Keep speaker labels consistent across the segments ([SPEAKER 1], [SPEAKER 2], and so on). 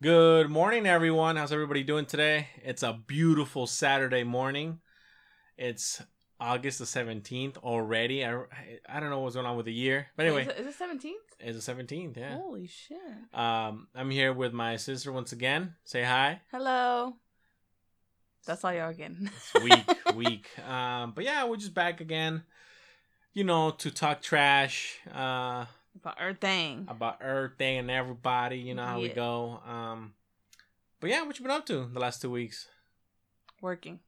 [SPEAKER 1] Good morning, everyone. How's everybody doing today? It's a beautiful Saturday morning. It's August the 17th already. I, I don't know what's going on with the year. But anyway,
[SPEAKER 2] is it, is it 17th?
[SPEAKER 1] it's the 17th, yeah.
[SPEAKER 2] Holy shit.
[SPEAKER 1] Um, I'm here with my sister once again. Say hi.
[SPEAKER 2] Hello. That's all y'all
[SPEAKER 1] again. Week, week. Um, but yeah, we're just back again, you know, to talk trash. Uh,
[SPEAKER 2] About everything.
[SPEAKER 1] about everything and everybody. You know how we go. Um, but yeah, what you been up to the last two weeks?
[SPEAKER 2] Working.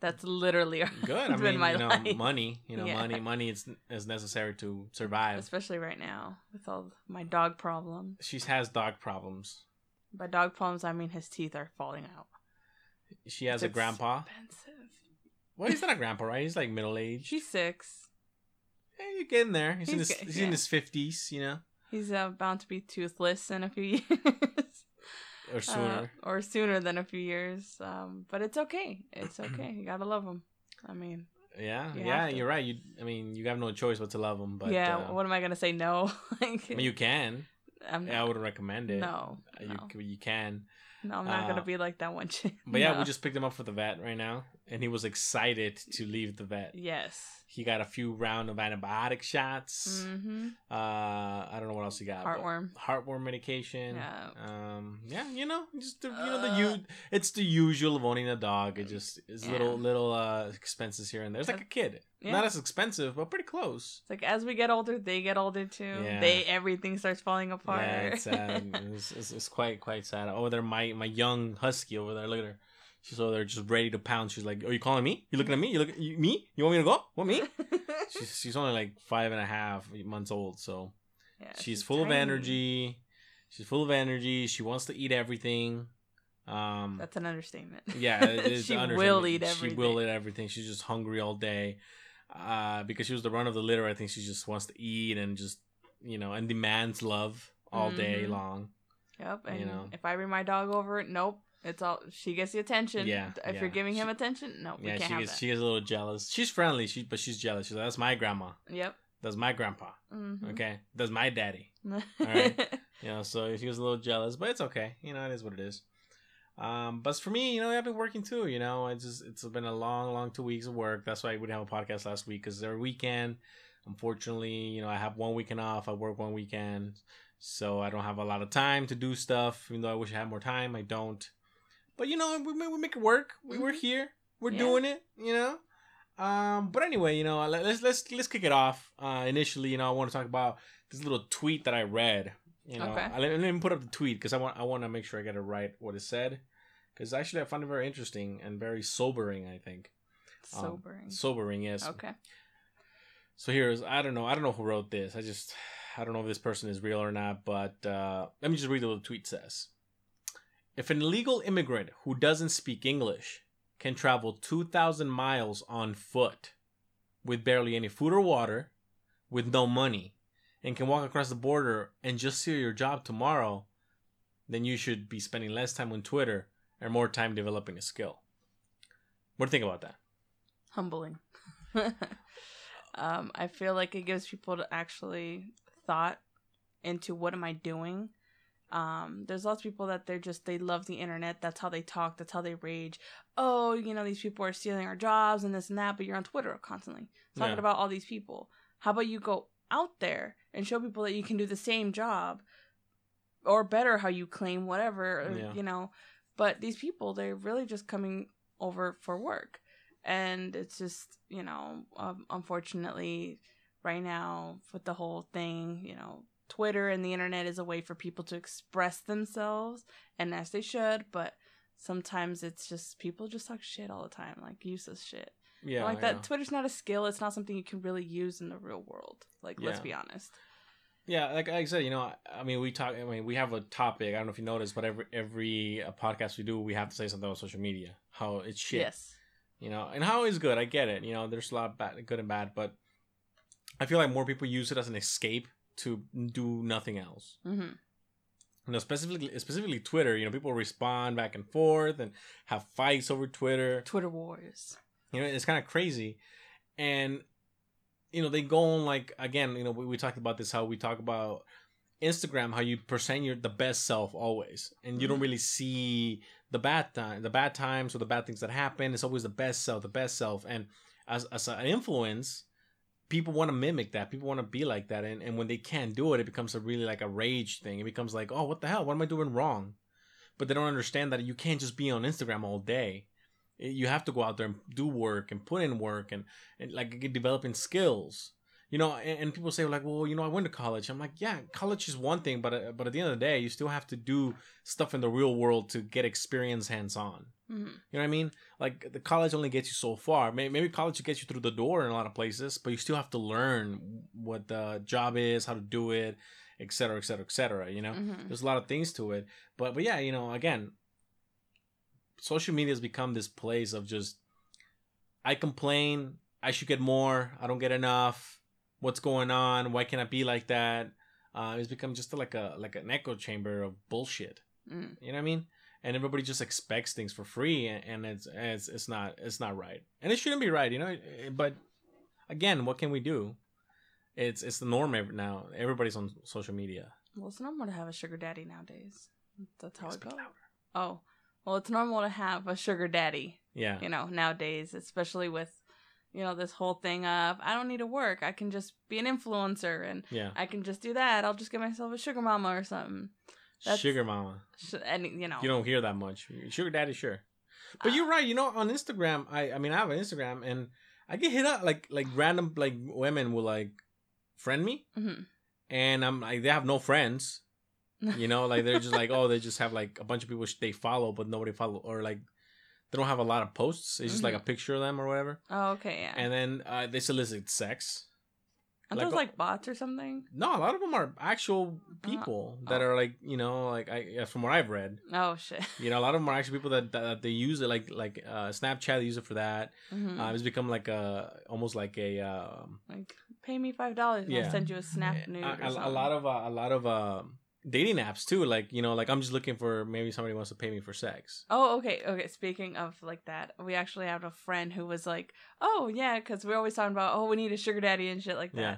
[SPEAKER 2] That's literally
[SPEAKER 1] Good. I mean,
[SPEAKER 2] my
[SPEAKER 1] you know,
[SPEAKER 2] life.
[SPEAKER 1] money. You know,
[SPEAKER 2] Yeah.
[SPEAKER 1] money. Money is is necessary to survive.
[SPEAKER 2] Especially right now with all my dog problems.
[SPEAKER 1] She has dog problems.
[SPEAKER 2] By dog problems, I mean his teeth are falling out.
[SPEAKER 1] She has
[SPEAKER 2] It's
[SPEAKER 1] a grandpa.
[SPEAKER 2] Expensive.
[SPEAKER 1] Well, he's not a grandpa, right? He's like middle aged.
[SPEAKER 2] He's six.
[SPEAKER 1] Hey, you're getting there. He's, in his
[SPEAKER 2] get-
[SPEAKER 1] he's in his fifties, you know,
[SPEAKER 2] He's uh, bound to be toothless in a few years.
[SPEAKER 1] or sooner.
[SPEAKER 2] Uh, or sooner than a few years. Um, but it's okay. It's okay. You gotta love him. I mean,
[SPEAKER 1] yeah,
[SPEAKER 2] you
[SPEAKER 1] yeah, you're right. You, I mean, you have no choice but to love him. But
[SPEAKER 2] yeah.
[SPEAKER 1] uh,
[SPEAKER 2] what am I gonna say? No. like,
[SPEAKER 1] I mean, you can.
[SPEAKER 2] I'm
[SPEAKER 1] Yeah, I wouldn't recommend it.
[SPEAKER 2] No,
[SPEAKER 1] Uh,
[SPEAKER 2] no.
[SPEAKER 1] you you can.
[SPEAKER 2] No, I'm not
[SPEAKER 1] Uh,
[SPEAKER 2] gonna be like that one chick.
[SPEAKER 1] But yeah,
[SPEAKER 2] No.
[SPEAKER 1] we just picked him up for the vet right now, and he was excited to leave the vet.
[SPEAKER 2] yes.
[SPEAKER 1] He got a few round of antibiotic shots.
[SPEAKER 2] Mm-hmm.
[SPEAKER 1] Uh, I don't know what else he got.
[SPEAKER 2] Heartworm.
[SPEAKER 1] Heartworm medication.
[SPEAKER 2] Yeah.
[SPEAKER 1] Um. Yeah. You know, just the, you know the
[SPEAKER 2] Uh.
[SPEAKER 1] u- It's the usual of owning a dog. It just is
[SPEAKER 2] Yeah.
[SPEAKER 1] little little uh expenses here and there. It's like a kid.
[SPEAKER 2] Yeah.
[SPEAKER 1] Not as expensive, but pretty close.
[SPEAKER 2] It's like as we get older, they get older too.
[SPEAKER 1] Yeah.
[SPEAKER 2] They everything starts falling apart.
[SPEAKER 1] Yeah, it's sad. it's, it's, it's quite quite sad. Over there, my my young husky over there. Look at her. She's over there just ready to pound. She's like, "Are you calling me? You looking at me? You look you, me? You want me to go? What me?" she's she's only like five and a half months old, so
[SPEAKER 2] Yeah,
[SPEAKER 1] she's, full of energy. She's full of energy. She wants to eat everything. Um,
[SPEAKER 2] That's an understatement.
[SPEAKER 1] yeah, it is
[SPEAKER 2] she will eat everything.
[SPEAKER 1] She will eat everything. She's just hungry all day. Uh, because she was the run of the litter. I think she just wants to eat and just you know and demands love all day
[SPEAKER 2] Mhm.
[SPEAKER 1] long.
[SPEAKER 2] Yep. And
[SPEAKER 1] You know.
[SPEAKER 2] if I bring my dog over, nope. It's all she gets the attention.
[SPEAKER 1] Yeah,
[SPEAKER 2] If
[SPEAKER 1] yeah.
[SPEAKER 2] you're giving him
[SPEAKER 1] She-
[SPEAKER 2] attention, no, we
[SPEAKER 1] yeah,
[SPEAKER 2] can't
[SPEAKER 1] she
[SPEAKER 2] have
[SPEAKER 1] gets she gets a little jealous. She's friendly, she but she's jealous. She's like, "That's my grandma.
[SPEAKER 2] Yep.
[SPEAKER 1] That's my grandpa.
[SPEAKER 2] Mm-hmm.
[SPEAKER 1] Okay, that's my daddy." all right. You know, so she was a little jealous, but it's okay. You know, it is what it is. Um, but for me, you know, I've been working too. You know, it's just it's been a long, long two weeks of work. That's why we didn't have a podcast last week because their weekend. Unfortunately, you know, I have one weekend off. I work one weekend, so I don't have a lot of time to do stuff. Even though I wish I had more time, I don't. But you know, we, we make it work. We we're
[SPEAKER 2] Mhm.
[SPEAKER 1] here. We're
[SPEAKER 2] Yeah.
[SPEAKER 1] doing it. You know. Um, but anyway, you know, let- let's let's let's kick it off. Uh, initially, you know, I want to talk about this little tweet that I read. You know,
[SPEAKER 2] Okay.
[SPEAKER 1] I, let, me put up the tweet because I want I want to make sure I get it right what it said. Because actually, I found it very interesting and very sobering. I think Um,
[SPEAKER 2] Sobering.
[SPEAKER 1] sobering. Yes.
[SPEAKER 2] okay.
[SPEAKER 1] So here's I don't know I don't know who wrote this. I just I don't know if this person is real or not. But uh, let me just read what the tweet says. If an illegal immigrant who doesn't speak English can travel 2,000 miles on foot with barely any food or water, with no money, and can walk across the border and just see your job tomorrow, then you should be spending less time on Twitter and more time developing a skill. What do you think about that?
[SPEAKER 2] Humbling. um, I feel like it gives people to actually thought into what am I doing. Um, there's lots of people that they're just they love the internet. That's how they talk. That's how they rage. Oh, you know these people are stealing our jobs and this and that. But you're on Twitter constantly talking
[SPEAKER 1] Yeah.
[SPEAKER 2] about all these people. How about you go out there and show people that you can do the same job or better? How you claim whatever or,
[SPEAKER 1] Yeah.
[SPEAKER 2] you know. But these people, they're really just coming over for work, and it's just you know, um, unfortunately, right now with the whole thing, you know, Twitter and the internet is a way for people to express themselves, and as they should, but sometimes it's just people just talk shit all the time, like useless shit.
[SPEAKER 1] Yeah,
[SPEAKER 2] like
[SPEAKER 1] yeah.
[SPEAKER 2] that Twitter's not a skill, it's not something you can really use in the real world. Like let's be honest.
[SPEAKER 1] Yeah, like I said, you know, I mean, we talk. I mean, we have a topic. I don't know if you noticed, but every every uh, podcast we do, we have to say something on social media. How it's shit,
[SPEAKER 2] Yes.
[SPEAKER 1] you know, and how is good. I get it. You know, there's a lot of bad, good and bad, but I feel like more people use it as an escape to do nothing else.
[SPEAKER 2] Mhm.
[SPEAKER 1] You know, specifically specifically Twitter. You know, people respond back and forth and have fights over Twitter.
[SPEAKER 2] Twitter wars.
[SPEAKER 1] You know, it's kind of crazy, and you know they go on like again. You know, we, we talked about this how we talk about Instagram how you present your the best self always, and you don't
[SPEAKER 2] Mhm.
[SPEAKER 1] really see the bad time, the bad times or the bad things that happen. It's always the best self, the best self, and as as an influence, people want to mimic that. People want to be like that, and and when they can't do it, it becomes a really like a rage thing. It becomes like, oh, what the hell? What am I doing wrong? But they don't understand that you can't just be on Instagram all day. You have to go out there and do work and put in work and, and like developing skills you know and, and, people say like well you know i went to college. I'm like yeah college is one thing but uh, but at the end of the day you still have to do stuff in the real world to get experience hands on
[SPEAKER 2] Mm-hmm.
[SPEAKER 1] you know what i mean? Like the college only gets you so far. Maybe, maybe college gets you through the door in a lot of places but you still have to learn what the job is how to do it etc cetera, etc cetera, etc cetera, you know?
[SPEAKER 2] Mm-hmm.
[SPEAKER 1] there's a lot of things to it. But but yeah you know again social media has become this place of just i complain i should get more i don't get enough what's going on why can't i be like that uh, it's become just like a like an echo chamber of bullshit
[SPEAKER 2] Mm.
[SPEAKER 1] you know what i mean and everybody just expects things for free and, and it's, it's it's not it's not right and it shouldn't be right you know but again what can we do it's it's the norm now everybody's on social media
[SPEAKER 2] Well, it's normal to have a sugar daddy nowadays. That's how it goes. Oh, well, it's normal to have a sugar daddy.
[SPEAKER 1] yeah
[SPEAKER 2] You know, nowadays, especially with, you know, this whole thing of I don't need to work. I can just be an influencer and
[SPEAKER 1] yeah
[SPEAKER 2] I can just do that. I'll just get myself a sugar mama or something. That's-
[SPEAKER 1] sugar mama
[SPEAKER 2] Sh- And you know,
[SPEAKER 1] you don't hear that much sugar daddy sure but you're right you know on instagram i i mean i have an instagram and i get hit up like like random like women will like friend me
[SPEAKER 2] Mhm.
[SPEAKER 1] and i'm like they have no friends you know like they're just like oh they just have like a bunch of people they follow but nobody follow or like they don't have a lot of posts it's just like a
[SPEAKER 2] Mhm.
[SPEAKER 1] picture of them or whatever
[SPEAKER 2] Oh, okay, yeah.
[SPEAKER 1] and then uh, they solicit sex
[SPEAKER 2] Aren't
[SPEAKER 1] like
[SPEAKER 2] those like bots or something?
[SPEAKER 1] no a lot of them are actual
[SPEAKER 2] Uh,
[SPEAKER 1] people that
[SPEAKER 2] oh.
[SPEAKER 1] are like you know like i from what i've read
[SPEAKER 2] Oh shit.
[SPEAKER 1] you know a lot of them are actually people that, that, that they use it like like uh snapchat they use it for that
[SPEAKER 2] Mhm.
[SPEAKER 1] uh, it's become like a almost like a um
[SPEAKER 2] like, pay me five dollars and
[SPEAKER 1] yeah.
[SPEAKER 2] I'll send you a snap nude.
[SPEAKER 1] a, a, a lot of uh, a lot of uh, dating apps too like you know like i'm just looking for maybe somebody wants to pay me for sex
[SPEAKER 2] Oh, okay, okay. Speaking of like that, we actually have a friend who was like, "Oh yeah," because we're always talking about, "Oh, we need a sugar daddy" and shit like that.
[SPEAKER 1] Yeah.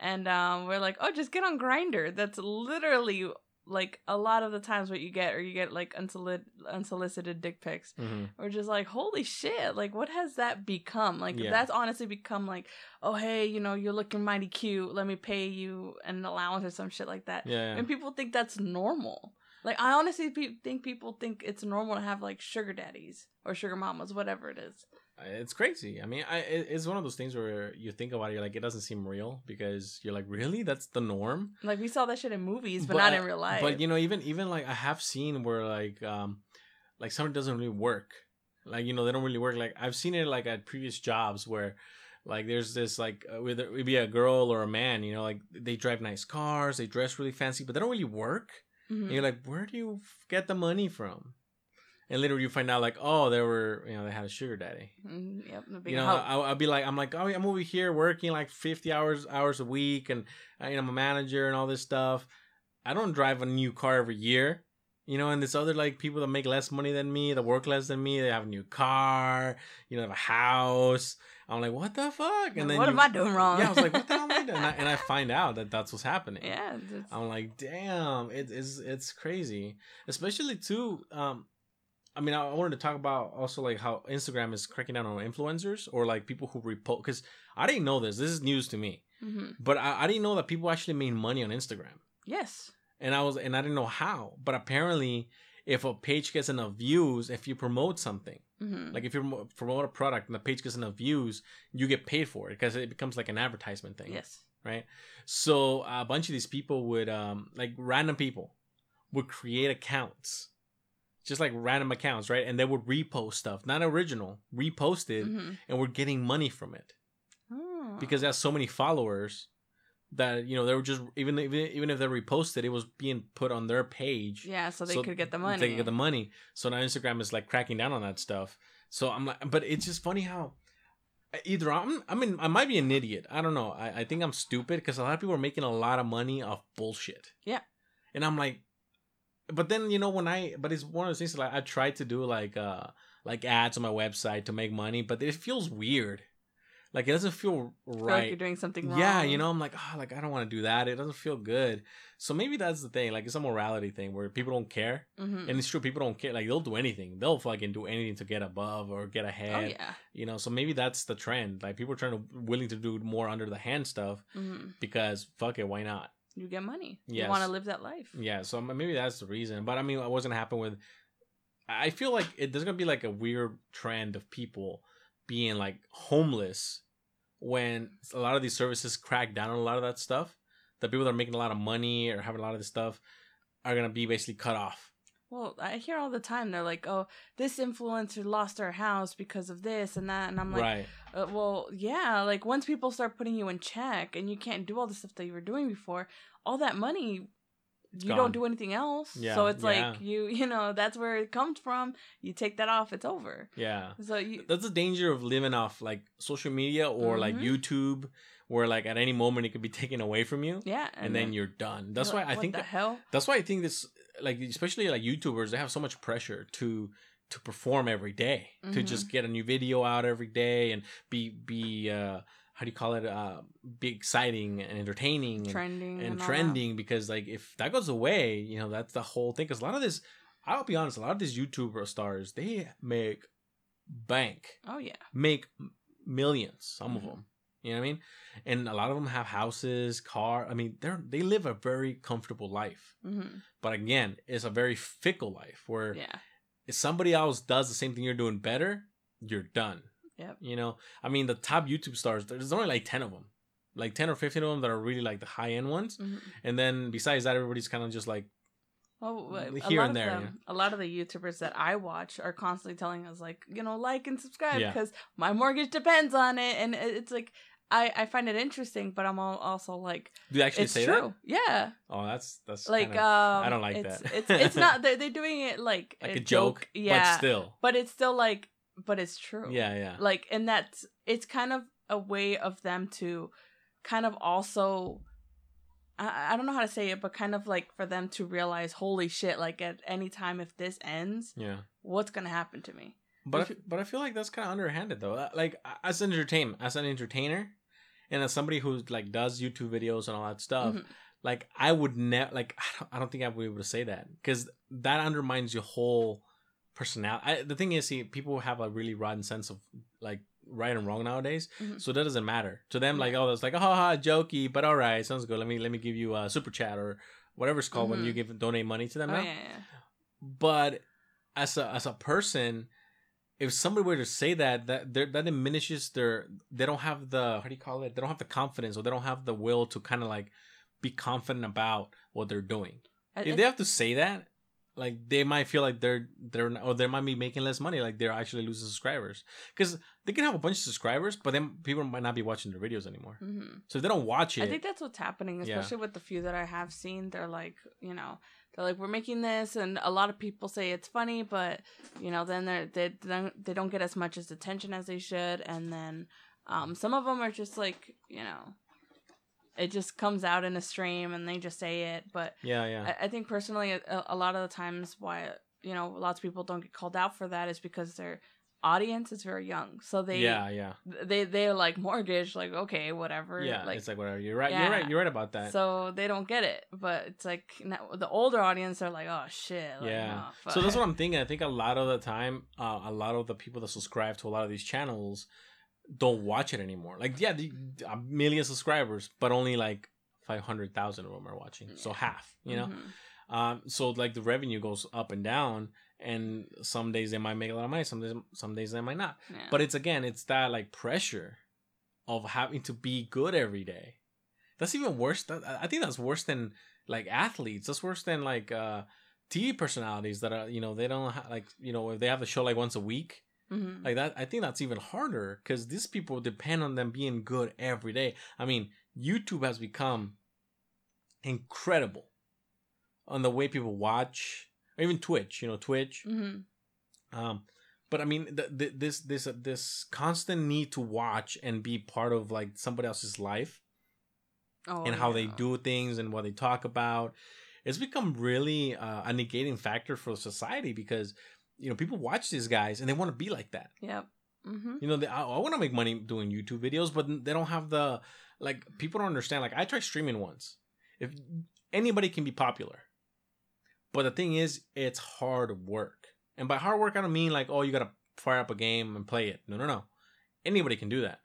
[SPEAKER 2] And um, we're like, "Oh, just get on Grindr." That's literally like a lot of the times what you get, or you get like unsolicited unsolicited dick pics.
[SPEAKER 1] hmm
[SPEAKER 2] We're just like, "Holy shit!" Like, what has that become? Like,
[SPEAKER 1] Yeah.
[SPEAKER 2] that's honestly become like, "Oh, hey, you know, you're looking mighty cute. Let me pay you an allowance or some shit like that."
[SPEAKER 1] yeah, yeah.
[SPEAKER 2] and people think that's normal. Like I honestly pe- think people think it's normal to have like sugar daddies or sugar mamas, whatever it is.
[SPEAKER 1] It's crazy i mean I, it's one of those things where you think about it you're like it doesn't seem real because you're like really that's the norm
[SPEAKER 2] Like we saw that shit in movies, but, not in real life.
[SPEAKER 1] But you know, even even like I have seen where like um like something doesn't really work. Like you know, they don't really work. Like I've seen it like at previous jobs where like there's this like whether it be a girl or a man, you know, like they drive nice cars, they dress really fancy, but they don't really work.
[SPEAKER 2] Mhm.
[SPEAKER 1] And you're like, where do you get the money from? And later you find out like, oh, they were you know they had a sugar daddy.
[SPEAKER 2] Mm, yep,
[SPEAKER 1] You know. I'll, I'll be like, I'm like, oh, I'm over here working like 50 hours hours a week, and uh, you know, I'm a manager and all this stuff. I don't drive a new car every year, you know. And there's other like people that make less money than me, that work less than me. They have a new car, you know, have a house. I'm like, what the fuck? And then
[SPEAKER 2] what
[SPEAKER 1] you-
[SPEAKER 2] am I doing wrong?
[SPEAKER 1] Yeah, I was like, what the hell am I doing? And I, and I find out that that's what's happening.
[SPEAKER 2] yeah, it's-
[SPEAKER 1] I'm like, damn, it is it's crazy, especially too. Um, I mean, I wanted to talk about also like how Instagram is cracking down on influencers or like people who repost. Because I didn't know this. This is news to me,
[SPEAKER 2] mhm.
[SPEAKER 1] but I, I didn't know that people actually made money on Instagram,
[SPEAKER 2] yes.
[SPEAKER 1] and I was and I didn't know how. But apparently, if a page gets enough views, if you promote something,
[SPEAKER 2] hmm
[SPEAKER 1] like if you promote a product and the page gets enough views, you get paid for it because it becomes like an advertisement thing
[SPEAKER 2] yes.
[SPEAKER 1] right? So a bunch of these people would, um, like random people, would create accounts, just like random accounts, right? And they would repost stuff, not original, reposted, it,
[SPEAKER 2] hmm
[SPEAKER 1] and we're getting money from it
[SPEAKER 2] Oh.
[SPEAKER 1] because they have so many followers that you know they were just even even even if they reposted, it was being put on their page.
[SPEAKER 2] yeah, so they
[SPEAKER 1] so
[SPEAKER 2] could get the money.
[SPEAKER 1] They could get the money. So now Instagram is like cracking down on that stuff. So I'm like, but it's just funny how either I'm, I mean, I might be an idiot. I don't know. I, I think I'm stupid because a lot of people are making a lot of money off bullshit.
[SPEAKER 2] Yeah.
[SPEAKER 1] And I'm like, but then you know when I, but it's one of those things like I tried to do like uh like ads on my website to make money, but it feels weird. Like it doesn't feel right.
[SPEAKER 2] like you're doing something wrong.
[SPEAKER 1] Yeah, you know, I'm like, oh, like I don't want to do that. It doesn't feel good. So maybe that's the thing. Like it's a morality thing where people don't care,
[SPEAKER 2] hmm
[SPEAKER 1] and it's true. People don't care. Like they'll do anything. They'll fucking do anything to get above or get ahead.
[SPEAKER 2] Oh
[SPEAKER 1] ahead.
[SPEAKER 2] yeah.
[SPEAKER 1] You know, so maybe that's the trend. Like people are trying to willing to do more under the hand stuff
[SPEAKER 2] hmm
[SPEAKER 1] because fuck it, why not?
[SPEAKER 2] You get money.
[SPEAKER 1] Yes.
[SPEAKER 2] You want to live that life.
[SPEAKER 1] Yeah, so maybe that's the reason. But I mean, what's wasn't happen with? I feel like it, there's gonna be like a weird trend of people being like homeless when a lot of these services crack down on a lot of that stuff. The people that are making a lot of money or having a lot of this stuff are gonna be basically cut off.
[SPEAKER 2] Well, I hear all the time they're like, "Oh, this influencer lost her house because of this and that," and I'm like,
[SPEAKER 1] right.
[SPEAKER 2] uh, "Well, yeah. Like once people start putting you in check and you can't do all the stuff that you were doing before, all that money." you
[SPEAKER 1] gone.
[SPEAKER 2] don't do anything else,
[SPEAKER 1] Yeah,
[SPEAKER 2] so it's
[SPEAKER 1] yeah.
[SPEAKER 2] like you, you know, that's where it comes from. You take that off, it's over.
[SPEAKER 1] Yeah.
[SPEAKER 2] So you,
[SPEAKER 1] That's the danger of living off like social media or like
[SPEAKER 2] Mhm.
[SPEAKER 1] YouTube, where like at any moment it could be taken away from you,
[SPEAKER 2] yeah,
[SPEAKER 1] and, then you're done. That's why I
[SPEAKER 2] what
[SPEAKER 1] think
[SPEAKER 2] the hell.
[SPEAKER 1] that's why I think this like especially like YouTubers they have so much pressure to to perform every day to
[SPEAKER 2] Mhm.
[SPEAKER 1] just get a new video out every day and be be uh how do you call it uh be exciting and entertaining and,
[SPEAKER 2] trending
[SPEAKER 1] and
[SPEAKER 2] that.
[SPEAKER 1] trending because like if that goes away you know that's the whole thing because a lot of this I'll be honest a lot of these YouTuber stars they make bank
[SPEAKER 2] Oh yeah,
[SPEAKER 1] make millions some of
[SPEAKER 2] Mhm.
[SPEAKER 1] them you know what I mean? And a lot of them have houses car I mean they're they live a very comfortable life.
[SPEAKER 2] Hmm
[SPEAKER 1] but again, it's a very fickle life where
[SPEAKER 2] yeah,
[SPEAKER 1] if somebody else does the same thing you're doing better, you're done.
[SPEAKER 2] Yep.
[SPEAKER 1] You know, I mean, the top YouTube stars, there's only like 10 of them, like 10 or 15 of them that are really like the high end ones.
[SPEAKER 2] hmm
[SPEAKER 1] And then besides that, everybody's kind of just like,
[SPEAKER 2] Well,
[SPEAKER 1] Here and there,
[SPEAKER 2] them, a lot of the YouTubers that I watch are constantly telling us like, you know, like and subscribe
[SPEAKER 1] Yeah.
[SPEAKER 2] because my mortgage depends on it, and it's like I I find it interesting, but I'm also like,
[SPEAKER 1] do they actually
[SPEAKER 2] it's
[SPEAKER 1] say
[SPEAKER 2] true,
[SPEAKER 1] that?
[SPEAKER 2] yeah,
[SPEAKER 1] Oh, that's, that's
[SPEAKER 2] like
[SPEAKER 1] kind of,
[SPEAKER 2] um,
[SPEAKER 1] I don't like
[SPEAKER 2] it's,
[SPEAKER 1] that.
[SPEAKER 2] it's it's not they're, they're doing it like,
[SPEAKER 1] like a joke,
[SPEAKER 2] yeah,
[SPEAKER 1] but still.
[SPEAKER 2] but it's still like, but it's true,
[SPEAKER 1] Yeah, yeah.
[SPEAKER 2] like, and that's it's kind of a way of them to kind of also. I, I don't know how to say it, but kind of like for them to realize, holy shit! Like at any time, if this ends,
[SPEAKER 1] Yeah.
[SPEAKER 2] what's gonna happen to me?
[SPEAKER 1] But I, but I feel like that's kind of underhanded though. Like as an entertainment, as an entertainer, and as somebody who like does YouTube videos and all that stuff,
[SPEAKER 2] Mhm.
[SPEAKER 1] like I would never like I don't, I don't think I would be able to say that because that undermines your whole personality. I, the thing is, see, people have a really rotten sense of like right and wrong nowadays,
[SPEAKER 2] Mhm.
[SPEAKER 1] so that doesn't matter to them. Like oh, it's like oh, ha, ha, jokey, but all right, sounds good. Let me let me give you a super chat or whatever it's called when
[SPEAKER 2] Mhm.
[SPEAKER 1] you give donate money to them
[SPEAKER 2] Oh yeah, yeah.
[SPEAKER 1] But as a as a person, if somebody were to say that, that that diminishes their. They don't have the how do you call it? They don't have the confidence, or they don't have the will to kind of like be confident about what they're doing.
[SPEAKER 2] I-
[SPEAKER 1] If they have to say that, like they might feel like they're they're or they might be making less money, like they're actually losing subscribers because they can have a bunch of subscribers, but then people might not be watching their videos anymore.
[SPEAKER 2] Mhm.
[SPEAKER 1] So if they don't watch it,
[SPEAKER 2] I think that's what's happening,
[SPEAKER 1] Yeah.
[SPEAKER 2] especially with the few that I have seen. They're like, you know, they're like, we're making this, and a lot of people say it's funny, but you know, then they're they don't they don't get as much as attention as they should, and then um, some of them are just like, you know, it just comes out in a stream and they just say it, but
[SPEAKER 1] yeah, yeah,
[SPEAKER 2] I, I think personally, a, a lot of the times why you know lots of people don't get called out for that is because their audience is very young, so they
[SPEAKER 1] yeah, yeah,
[SPEAKER 2] they they're like mortgage, like okay, whatever,
[SPEAKER 1] yeah.
[SPEAKER 2] like
[SPEAKER 1] it's like whatever. You're right. You're right. You're right about that.
[SPEAKER 2] so they don't get it. But it's like now, the older audience are like, oh shit, like,
[SPEAKER 1] yeah.
[SPEAKER 2] no,
[SPEAKER 1] so that's what I'm thinking. I think a lot of the time, uh, a lot of the people that subscribe to a lot of these channels don't watch it anymore. Like, yeah, the, a million subscribers, but only like five hundred thousand of them are watching. So half, you know.
[SPEAKER 2] Mhm.
[SPEAKER 1] Um, so like the revenue goes up and down, and some days they might make a lot of money, some days some days they might not.
[SPEAKER 2] Yeah.
[SPEAKER 1] But it's again, it's that like pressure of having to be good every day. That's even worse. That I think that's worse than like athletes. That's worse than like uh TV personalities that are you know they don't ha- like you know if they have a show like once a week
[SPEAKER 2] Mhm.
[SPEAKER 1] like that. I think that's even harder because these people depend on them being good every day. I mean, YouTube has become incredible on the way people watch, or even Twitch. You know, Twitch.
[SPEAKER 2] Mhm.
[SPEAKER 1] Um, but I mean, th- th- this this uh, this constant need to watch and be part of like somebody else's life
[SPEAKER 2] Oh,
[SPEAKER 1] and how they do things and what they talk about, it's become really uh, a negating factor for society because you know people watch these guys and they want to be like that.
[SPEAKER 2] Yep. Mm-hmm.
[SPEAKER 1] You know, they, I, I want to make money doing YouTube videos, but they don't have the like. People don't understand. Like, I tried streaming once. If anybody can be popular, but the thing is, it's hard work. And by hard work, I don't mean like, oh, you gotta fire up a game and play it. No, no, no. Anybody can do that.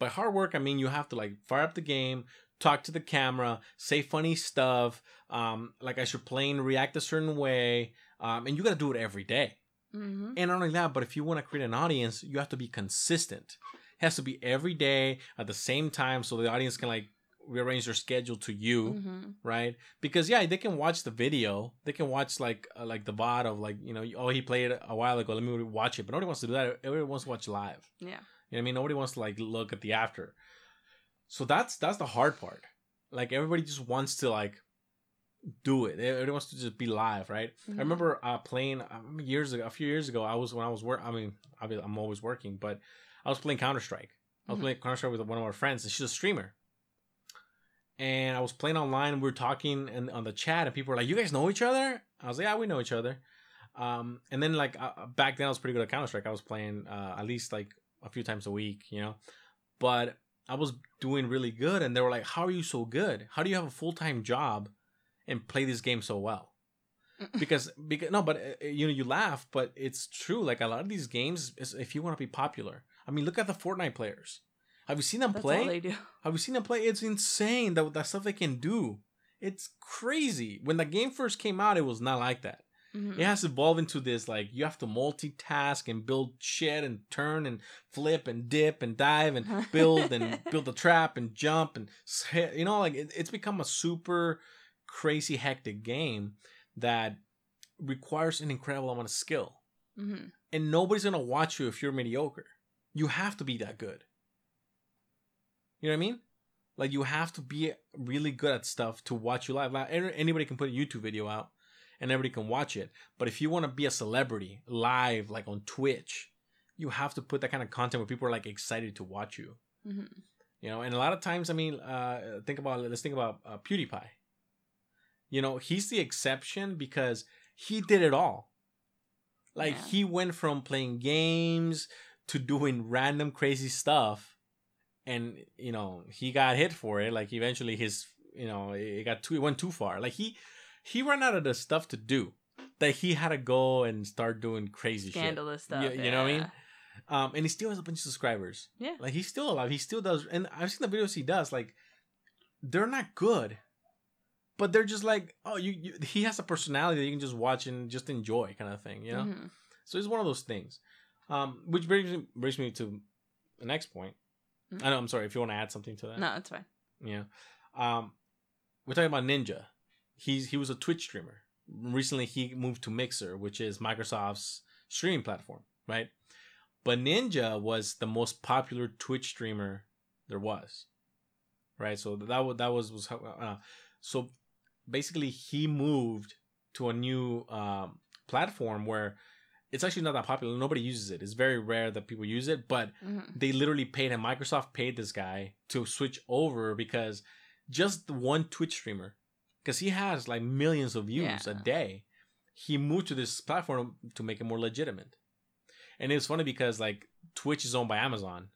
[SPEAKER 1] By hard work, I mean you have to like fire up the game, talk to the camera, say funny stuff. Um, like as you're playing, react a certain way, um, and you gotta do it every day.
[SPEAKER 2] Mm-hmm.
[SPEAKER 1] And not only that, but if you want to create an audience, you have to be consistent. It has to be every day at the same time, so the audience can like rearrange their schedule to you,
[SPEAKER 2] Mm-hmm.
[SPEAKER 1] right? Because yeah, they can watch the video, they can watch like uh, like the VOD of like you know, oh he played a while ago, let me watch it. But nobody wants to do that. Everybody wants to watch live.
[SPEAKER 2] Yeah.
[SPEAKER 1] You know what I mean? Nobody wants to like look at the after. So that's that's the hard part. Like everybody just wants to like do it. Everybody wants to just be live, right?
[SPEAKER 2] Mhm.
[SPEAKER 1] I remember uh, playing um, years ago, a few years ago. I was when I was work. I mean, I'm always working, but I was playing Counter Strike. I was
[SPEAKER 2] Mhm.
[SPEAKER 1] playing Counter Strike with one of our friends, and she's a streamer. And I was playing online. We were talking and on the chat, and people were like, "You guys know each other?" I was like, "Yeah, we know each other." Um, and then like uh, back then, I was pretty good at Counter Strike. I was playing uh, at least like a few times a week, you know. But I was doing really good, and they were like, "How are you so good? How do you have a full time job and play this game so well?" because because no, but uh, you know you laugh, but it's true. Like a lot of these games, if you want to be popular, I mean, look at the Fortnite players. Have you seen them
[SPEAKER 2] That's
[SPEAKER 1] play?
[SPEAKER 2] they do.
[SPEAKER 1] Have you seen them play? It's insane that the stuff they can do. It's crazy. When the game first came out, it was not like that.
[SPEAKER 2] Mhm.
[SPEAKER 1] It has evolved into this like you have to multitask and build shit and turn and flip and dip and dive and build and build a trap and jump and you know like it, it's become a super crazy hectic game that requires an incredible amount of skill
[SPEAKER 2] Mhm.
[SPEAKER 1] and nobody's gonna watch you if you're mediocre you have to be that good you know what i mean? Like you have to be really good at stuff to watch you live. Like, anybody can put a youtube video out and everybody can watch it. But if you want to be a celebrity live like on twitch you have to put that kind of content where people are like excited to watch you.
[SPEAKER 2] Mhm.
[SPEAKER 1] you know and a lot of times i mean uh think about let's think about uh, pewdiepie. You know he's the exception because he did it all. Like
[SPEAKER 2] Yeah.
[SPEAKER 1] he went from playing games to doing random crazy stuff and you know he got hit for it like eventually his you know it got too it went too far like he he ran out of the stuff to do that he had to go and start doing crazy
[SPEAKER 2] Scandalous
[SPEAKER 1] shit
[SPEAKER 2] stuff.
[SPEAKER 1] you, you know what i mean um, and he still has a bunch of subscribers.
[SPEAKER 2] Yeah.
[SPEAKER 1] Like he's still alive. He still does, and I've seen the videos he does. Like they're not good, but they're just like, oh, you. you he has a personality that you can just watch and just enjoy, kind of thing. You know.
[SPEAKER 2] Mhm.
[SPEAKER 1] So it's one of those things. Um, which brings me, brings me to the next point.
[SPEAKER 2] Mhm.
[SPEAKER 1] I know. I'm sorry if you want to add something to that.
[SPEAKER 2] No, it's fine.
[SPEAKER 1] Yeah. Um, we're talking about Ninja. He's he was a Twitch streamer. Recently, he moved to Mixer, which is Microsoft's streaming platform, right? But Ninja was the most popular Twitch streamer there was, right? So that was that was was how, uh, so basically he moved to a new um, platform where it's actually not that popular. Nobody uses it. It's very rare that people use it, but
[SPEAKER 2] Mhm.
[SPEAKER 1] they literally paid him. Microsoft paid this guy to switch over because just one Twitch streamer, because he has like millions of views a day, he moved to this platform to make it more legitimate. And it's funny because like Twitch is owned by Amazon.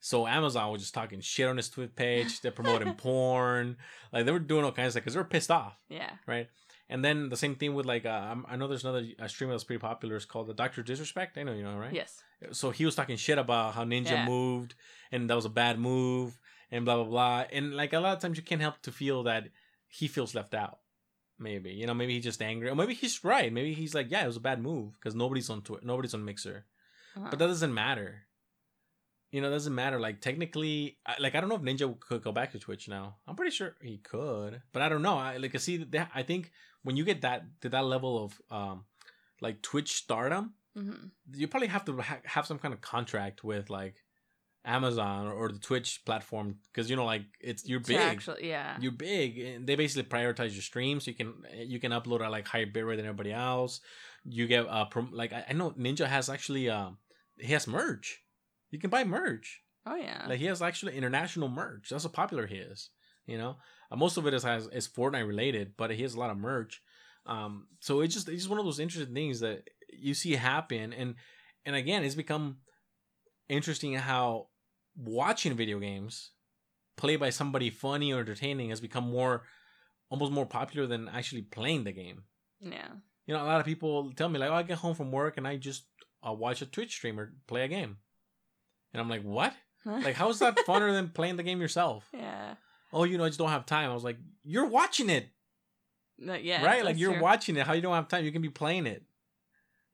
[SPEAKER 1] So Amazon was just talking shit on his Twitch page. They're promoting porn. Like they were doing all kinds of stuff because they were pissed off
[SPEAKER 2] Yeah.
[SPEAKER 1] right? And then the same thing with like uh, I know there's another streamer that's pretty popular. It's called the Doctor Disrespect. I know you know right.
[SPEAKER 2] Yes.
[SPEAKER 1] So he was talking shit about how Ninja
[SPEAKER 2] Yeah.
[SPEAKER 1] moved and that was a bad move and blah blah blah. And like a lot of times you can't help to feel that he feels left out. Maybe you know maybe he's just angry or maybe he's right. Maybe he's like yeah it was a bad move because nobody's on Twi- nobody's on Mixer.
[SPEAKER 2] Uh-huh.
[SPEAKER 1] But that doesn't matter. You know, it doesn't matter. Like technically, I- like I don't know if Ninja could go back to Twitch now. I'm pretty sure he could, but I don't know. I like I see that. I think when you get that to that level of um, like Twitch stardom,
[SPEAKER 2] Mhm.
[SPEAKER 1] you probably have to ha- have some kind of contract with like Amazon or, or the Twitch platform because you know, like it's you're big.
[SPEAKER 2] Actually, yeah.
[SPEAKER 1] You're big, and they basically prioritize your streams. So you can you can upload at like higher bitrate than everybody else. You get uh prom- like I, I know Ninja has actually um he has merch. You can buy merch.
[SPEAKER 2] oh yeah.
[SPEAKER 1] Like he has actually international merch. That's how popular he is. You know, uh, most of it is has is Fortnite related, but he has a lot of merch. Um, so it's just it's just one of those interesting things that you see happen, and and again, it's become interesting how watching video games played by somebody funny or entertaining has become more almost more popular than actually playing the game.
[SPEAKER 2] Yeah.
[SPEAKER 1] You know, a lot of people tell me like, "Oh, I get home from work and I just uh, watch a Twitch streamer play a game," and I'm like, "What? Like, how is that funner than playing the game yourself?"
[SPEAKER 2] yeah.
[SPEAKER 1] Oh, you know, I just don't have time. I was like, "You're watching it,
[SPEAKER 2] yeah.
[SPEAKER 1] right? Like you're
[SPEAKER 2] true.
[SPEAKER 1] watching it. How you don't have time? You can be playing it.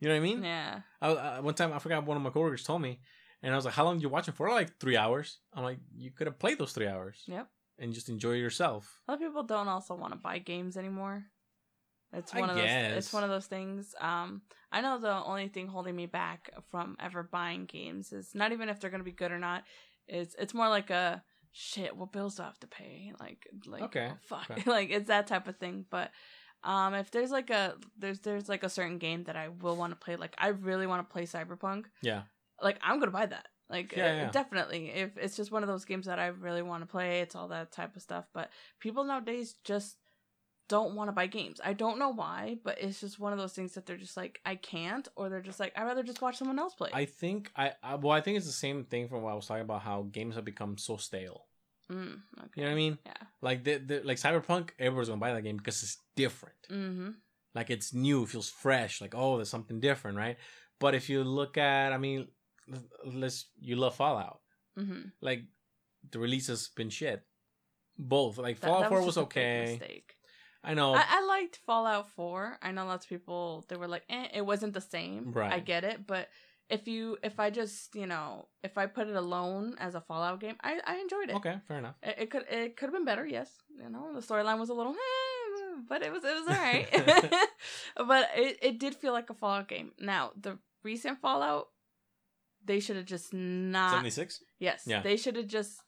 [SPEAKER 1] You know what I mean?
[SPEAKER 2] Yeah.
[SPEAKER 1] I, I, one time I forgot one of my coworkers told me, and I was like, "How long you watching for?" Like three hours. I'm like, "You could have played those three hours
[SPEAKER 2] Yep.
[SPEAKER 1] and just enjoy yourself."
[SPEAKER 2] A lot of people don't also want to buy games anymore. It's
[SPEAKER 1] I
[SPEAKER 2] one of those. It's one of those things. Um, I know the only thing holding me back from ever buying games is not even if they're gonna be good or not. It's it's more like a shit. What bills do I have to pay? Like like
[SPEAKER 1] Okay,
[SPEAKER 2] oh, fuck.
[SPEAKER 1] okay.
[SPEAKER 2] like it's that type of thing. But um, if there's like a there's there's like a certain game that I will want to play. Like I really want to play Cyberpunk.
[SPEAKER 1] Yeah,
[SPEAKER 2] Like I'm gonna buy that. Like
[SPEAKER 1] Yeah,
[SPEAKER 2] uh,
[SPEAKER 1] yeah.
[SPEAKER 2] definitely. If it's just one of those games that I really want to play, it's all that type of stuff. But people nowadays just don't want to buy games. I don't know why, but it's just one of those things that they're just like, I can't, or they're just like, I'd rather just watch someone else play.
[SPEAKER 1] I think I, I well, I think it's the same thing from what I was talking about. How games have become so stale.
[SPEAKER 2] mm, okay.
[SPEAKER 1] You know what I mean?
[SPEAKER 2] Yeah.
[SPEAKER 1] Like the, the like Cyberpunk, everyone's gonna buy that game because it's different.
[SPEAKER 2] Mm-hmm.
[SPEAKER 1] Like it's new, it feels fresh. Like oh, there's something different, right? But if you look at, I mean, let's you love Fallout.
[SPEAKER 2] Mm-hmm.
[SPEAKER 1] Like the release has been shit. Both like
[SPEAKER 2] That,
[SPEAKER 1] Fallout
[SPEAKER 2] that
[SPEAKER 1] Four
[SPEAKER 2] was,
[SPEAKER 1] was,
[SPEAKER 2] a big
[SPEAKER 1] okay. I know.
[SPEAKER 2] I, I liked Fallout 4. I know lots of people they were like, eh, it wasn't the same.
[SPEAKER 1] Right.
[SPEAKER 2] I get it, but if you if I just you know if I put it alone as a Fallout game, I I enjoyed it.
[SPEAKER 1] okay, fair enough.
[SPEAKER 2] It, it could it could have been better. Yes, you know the storyline was a little, eh, but it was it was alright. but it it did feel like a Fallout game. Now the recent Fallout, they should have just not.
[SPEAKER 1] Seventy six.
[SPEAKER 2] Yes.
[SPEAKER 1] Yeah.
[SPEAKER 2] They should have just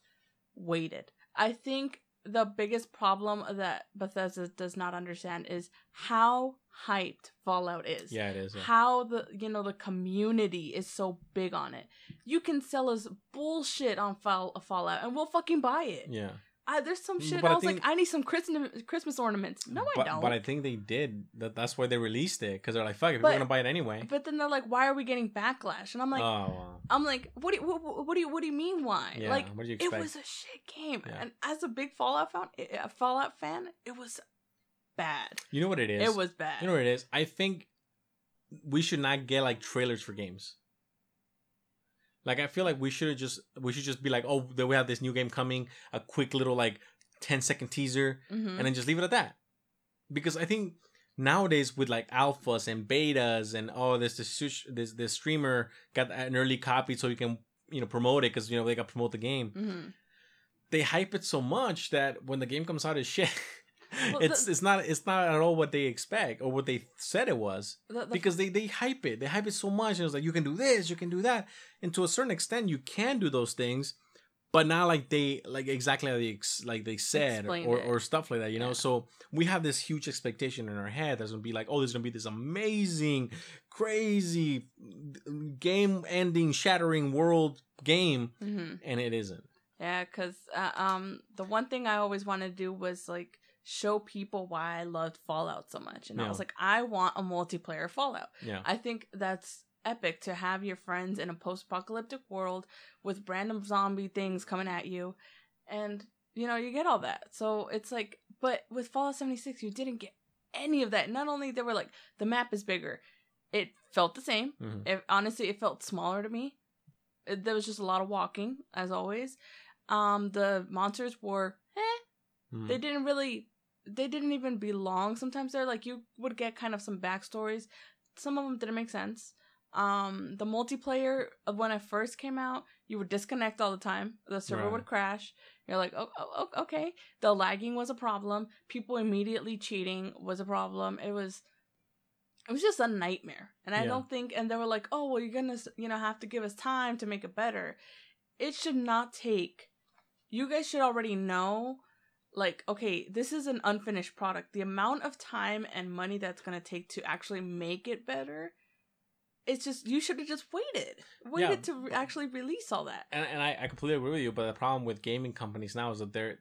[SPEAKER 2] waited. I think the biggest problem that Bethesda does not understand is how hyped Fallout is.
[SPEAKER 1] Yeah, it is. Yeah.
[SPEAKER 2] How the you know the community is so big on it. You can sell us bullshit on Fall- Fallout and we'll fucking buy it.
[SPEAKER 1] yeah.
[SPEAKER 2] I, there's some mm, shit
[SPEAKER 1] But I
[SPEAKER 2] I was like, I need some Christmas Christmas ornaments. No,
[SPEAKER 1] but,
[SPEAKER 2] I don't.
[SPEAKER 1] But I think they did. That that's why they released it because they're like, fuck it,
[SPEAKER 2] But-
[SPEAKER 1] we're gonna buy it anyway.
[SPEAKER 2] But then they're like, why are we getting backlash? And I'm like,
[SPEAKER 1] oh.
[SPEAKER 2] I'm like, what do you, what, what do you, what do you mean? Why?
[SPEAKER 1] yeah.
[SPEAKER 2] Like,
[SPEAKER 1] what do you
[SPEAKER 2] it was a shit game,
[SPEAKER 1] Yeah.
[SPEAKER 2] and as a big Fallout fan, a Fallout fan, it was bad.
[SPEAKER 1] you know what it is.
[SPEAKER 2] It was bad.
[SPEAKER 1] You know what it is. I think we should not get like trailers for games. Like I feel like we should just we should just be like, oh, then we have this new game coming, a quick little like 10 second teaser,
[SPEAKER 2] Mhm.
[SPEAKER 1] and then just leave it at that. Because I think nowadays with like alphas and betas and oh, this this this this streamer got an early copy so you can you know promote it because you know they got to promote the game.
[SPEAKER 2] Mhm.
[SPEAKER 1] They hype it so much that when the game comes out it's shit,
[SPEAKER 2] Well,
[SPEAKER 1] it's
[SPEAKER 2] the-
[SPEAKER 1] it's not it's not at all what they expect or what they said it was
[SPEAKER 2] The- the-
[SPEAKER 1] because they they hype it. They hype it so much and it's like you can do this you can do that. And to a certain extent you can do those things but not like they like exactly how they like they said or, or stuff like that you know?
[SPEAKER 2] Yeah.
[SPEAKER 1] so we have this huge expectation in our head that's gonna be like oh there's gonna be this amazing crazy game ending shattering world game
[SPEAKER 2] Mhm.
[SPEAKER 1] and it isn't.
[SPEAKER 2] Yeah, because uh, um, the one thing I always wanted to do was like show people why I loved Fallout so much, and I was like, I want a multiplayer Fallout.
[SPEAKER 1] yeah
[SPEAKER 2] I think that's epic to have your friends in a post-apocalyptic world with random zombie things coming at you, and you know you get all that. So it's like, but with Fallout 76, you didn't get any of that. Not only they were like the map is bigger, it felt the same.
[SPEAKER 1] Mhm.
[SPEAKER 2] It honestly it felt smaller to me. It, there was just a lot of walking as always. Um, the monsters were eh,
[SPEAKER 1] Mhm.
[SPEAKER 2] they didn't really they didn't even belong. Sometimes they're like you would get kind of some backstories. Some of them didn't make sense. Um the multiplayer of when it first came out you would disconnect all the time. The server
[SPEAKER 1] Right.
[SPEAKER 2] would crash. You're like oh, oh, oh, okay. The lagging was a problem. People immediately cheating was a problem. It was it was just a nightmare. And i
[SPEAKER 1] Yeah.
[SPEAKER 2] don't think and they were like oh well you're gonna you know have to give us time to make it better. It should not take you guys should already know like okay this is an unfinished product the amount of time and money that's going to take to actually make it better it's just you should have just waited waited
[SPEAKER 1] Yeah,
[SPEAKER 2] to re- actually release all that
[SPEAKER 1] and, and I, I completely agree with you but the problem with gaming companies now is that they're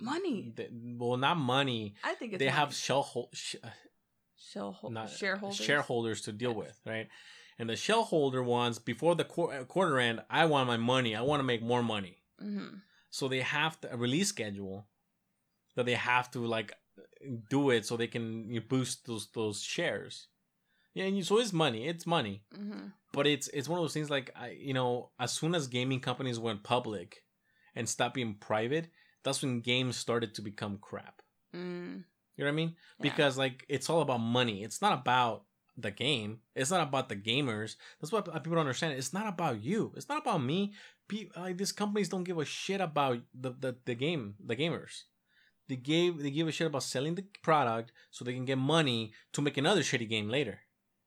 [SPEAKER 2] money
[SPEAKER 1] they, well not money
[SPEAKER 2] i think it's
[SPEAKER 1] they
[SPEAKER 2] money.
[SPEAKER 1] have shell hol- sh-
[SPEAKER 2] Shareho-
[SPEAKER 1] not
[SPEAKER 2] shareholders
[SPEAKER 1] shareholders to deal
[SPEAKER 2] Yes.
[SPEAKER 1] with, right? and the shell holder ones before the qu- uh, quarter end. I want my money. I want to make more money.
[SPEAKER 2] Mm-hmm.
[SPEAKER 1] So they have to, a release schedule that they have to like do it so they can you know, boost those those shares. Yeah, and you, so it's money. It's money,
[SPEAKER 2] Mm-hmm.
[SPEAKER 1] but it's it's one of those things like I you know as soon as gaming companies went public and stopped being private, that's when games started to become crap.
[SPEAKER 2] Mm.
[SPEAKER 1] You know what I mean?
[SPEAKER 2] Yeah.
[SPEAKER 1] Because like it's all about money. It's not about the game. It's not about the gamers. That's what people don't understand. It's not about you. It's not about me. Pe- like these companies don't give a shit about the, the, the game, the gamers. They gave they give a shit about selling the product so they can get money to make another shitty game later.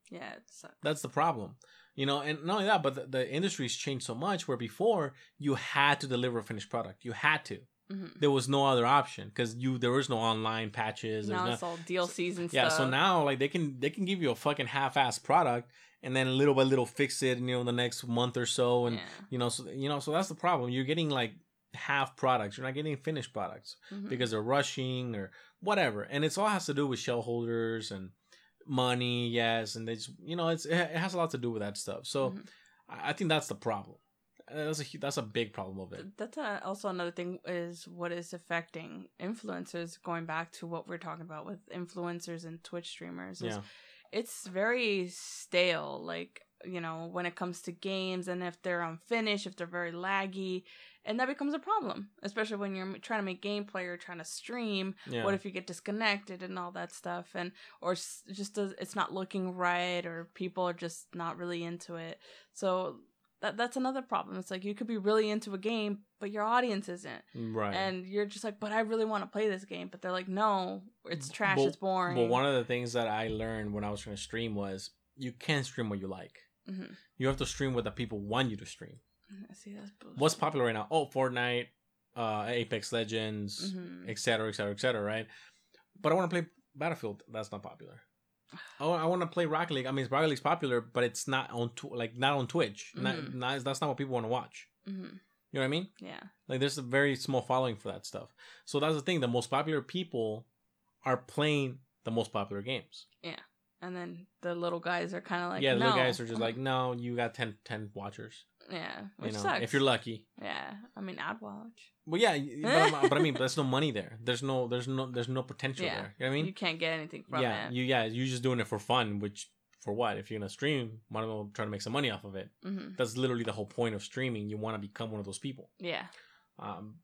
[SPEAKER 2] Yeah, it sucks.
[SPEAKER 1] That's the problem. You know, and not only that, but the, the industry's changed so much where before you had to deliver a finished product. You had to.
[SPEAKER 2] Mm-hmm.
[SPEAKER 1] There was no other option because you there was no online patches.
[SPEAKER 2] Now
[SPEAKER 1] no,
[SPEAKER 2] it's all DLCs and
[SPEAKER 1] yeah,
[SPEAKER 2] stuff.
[SPEAKER 1] so now like they can they can give you a fucking half-ass product and then little by little fix it, you know, the next month or so, and
[SPEAKER 2] yeah.
[SPEAKER 1] you know, so you know, so that's the problem. You're getting like half products. You're not getting finished products
[SPEAKER 2] Mhm.
[SPEAKER 1] because they're rushing or whatever, and it's all has to do with shell holders and money, yes, and they just you know, it's it has a lot to do with that stuff. So
[SPEAKER 2] Mhm.
[SPEAKER 1] I think that's the problem. Uh, That's a that's a big problem of it.
[SPEAKER 2] That's uh also another thing is what is affecting influencers. Going back to what we're talking about with influencers and Twitch streamers,
[SPEAKER 1] Yeah,
[SPEAKER 2] it's very stale. Like you know, when it comes to games, and if they're unfinished, if they're very laggy, and that becomes a problem, especially when you're trying to make gameplay or trying to stream.
[SPEAKER 1] yeah.
[SPEAKER 2] What if you get disconnected and all that stuff, and or just does, it's not looking right, or people are just not really into it. So that that's another problem. It's like you could be really into a game, but your audience isn't,
[SPEAKER 1] right?
[SPEAKER 2] and you're just like, but I really want to play this game, but they're like, no, it's trash,
[SPEAKER 1] But-
[SPEAKER 2] it's boring.
[SPEAKER 1] But one of the things that I learned when I was trying to stream was you can't stream what you like.
[SPEAKER 2] Mhm.
[SPEAKER 1] You have to stream what the people want you to stream.
[SPEAKER 2] See that's bullshit.
[SPEAKER 1] What's popular right now? Oh, Fortnite, uh, Apex Legends, etc., etc., etc. Right? But I want to play Battlefield. That's not popular. Oh, I want to play Rocket League. I mean, Rocket League's popular, but it's not on tw- like not on Twitch. Not, not that's not what people want to watch.
[SPEAKER 2] Mhm.
[SPEAKER 1] You know what I mean?
[SPEAKER 2] Yeah.
[SPEAKER 1] Like there's a very small following for that stuff. So that's the thing. The most popular people are playing the most popular games. Yeah.
[SPEAKER 2] And then the little guys are kind of like,
[SPEAKER 1] yeah, the
[SPEAKER 2] no.
[SPEAKER 1] little guys are just like, no, you got 10, 10 watchers.
[SPEAKER 2] Yeah,
[SPEAKER 1] You
[SPEAKER 2] which
[SPEAKER 1] know,
[SPEAKER 2] sucks.
[SPEAKER 1] if you're lucky.
[SPEAKER 2] yeah, I mean, I'd watch.
[SPEAKER 1] Well, yeah, but, but I mean, there's no money there. There's no, there's no, there's no potential
[SPEAKER 2] Yeah.
[SPEAKER 1] there. You know what I mean?
[SPEAKER 2] you can't get anything from
[SPEAKER 1] yeah,
[SPEAKER 2] it.
[SPEAKER 1] you, yeah, you're just doing it for fun. Which, for what? If you're gonna stream, might as well try to make some money off of it.
[SPEAKER 2] hmm
[SPEAKER 1] That's literally the whole point of streaming. You want to become one of those people.
[SPEAKER 2] Yeah.
[SPEAKER 1] Um,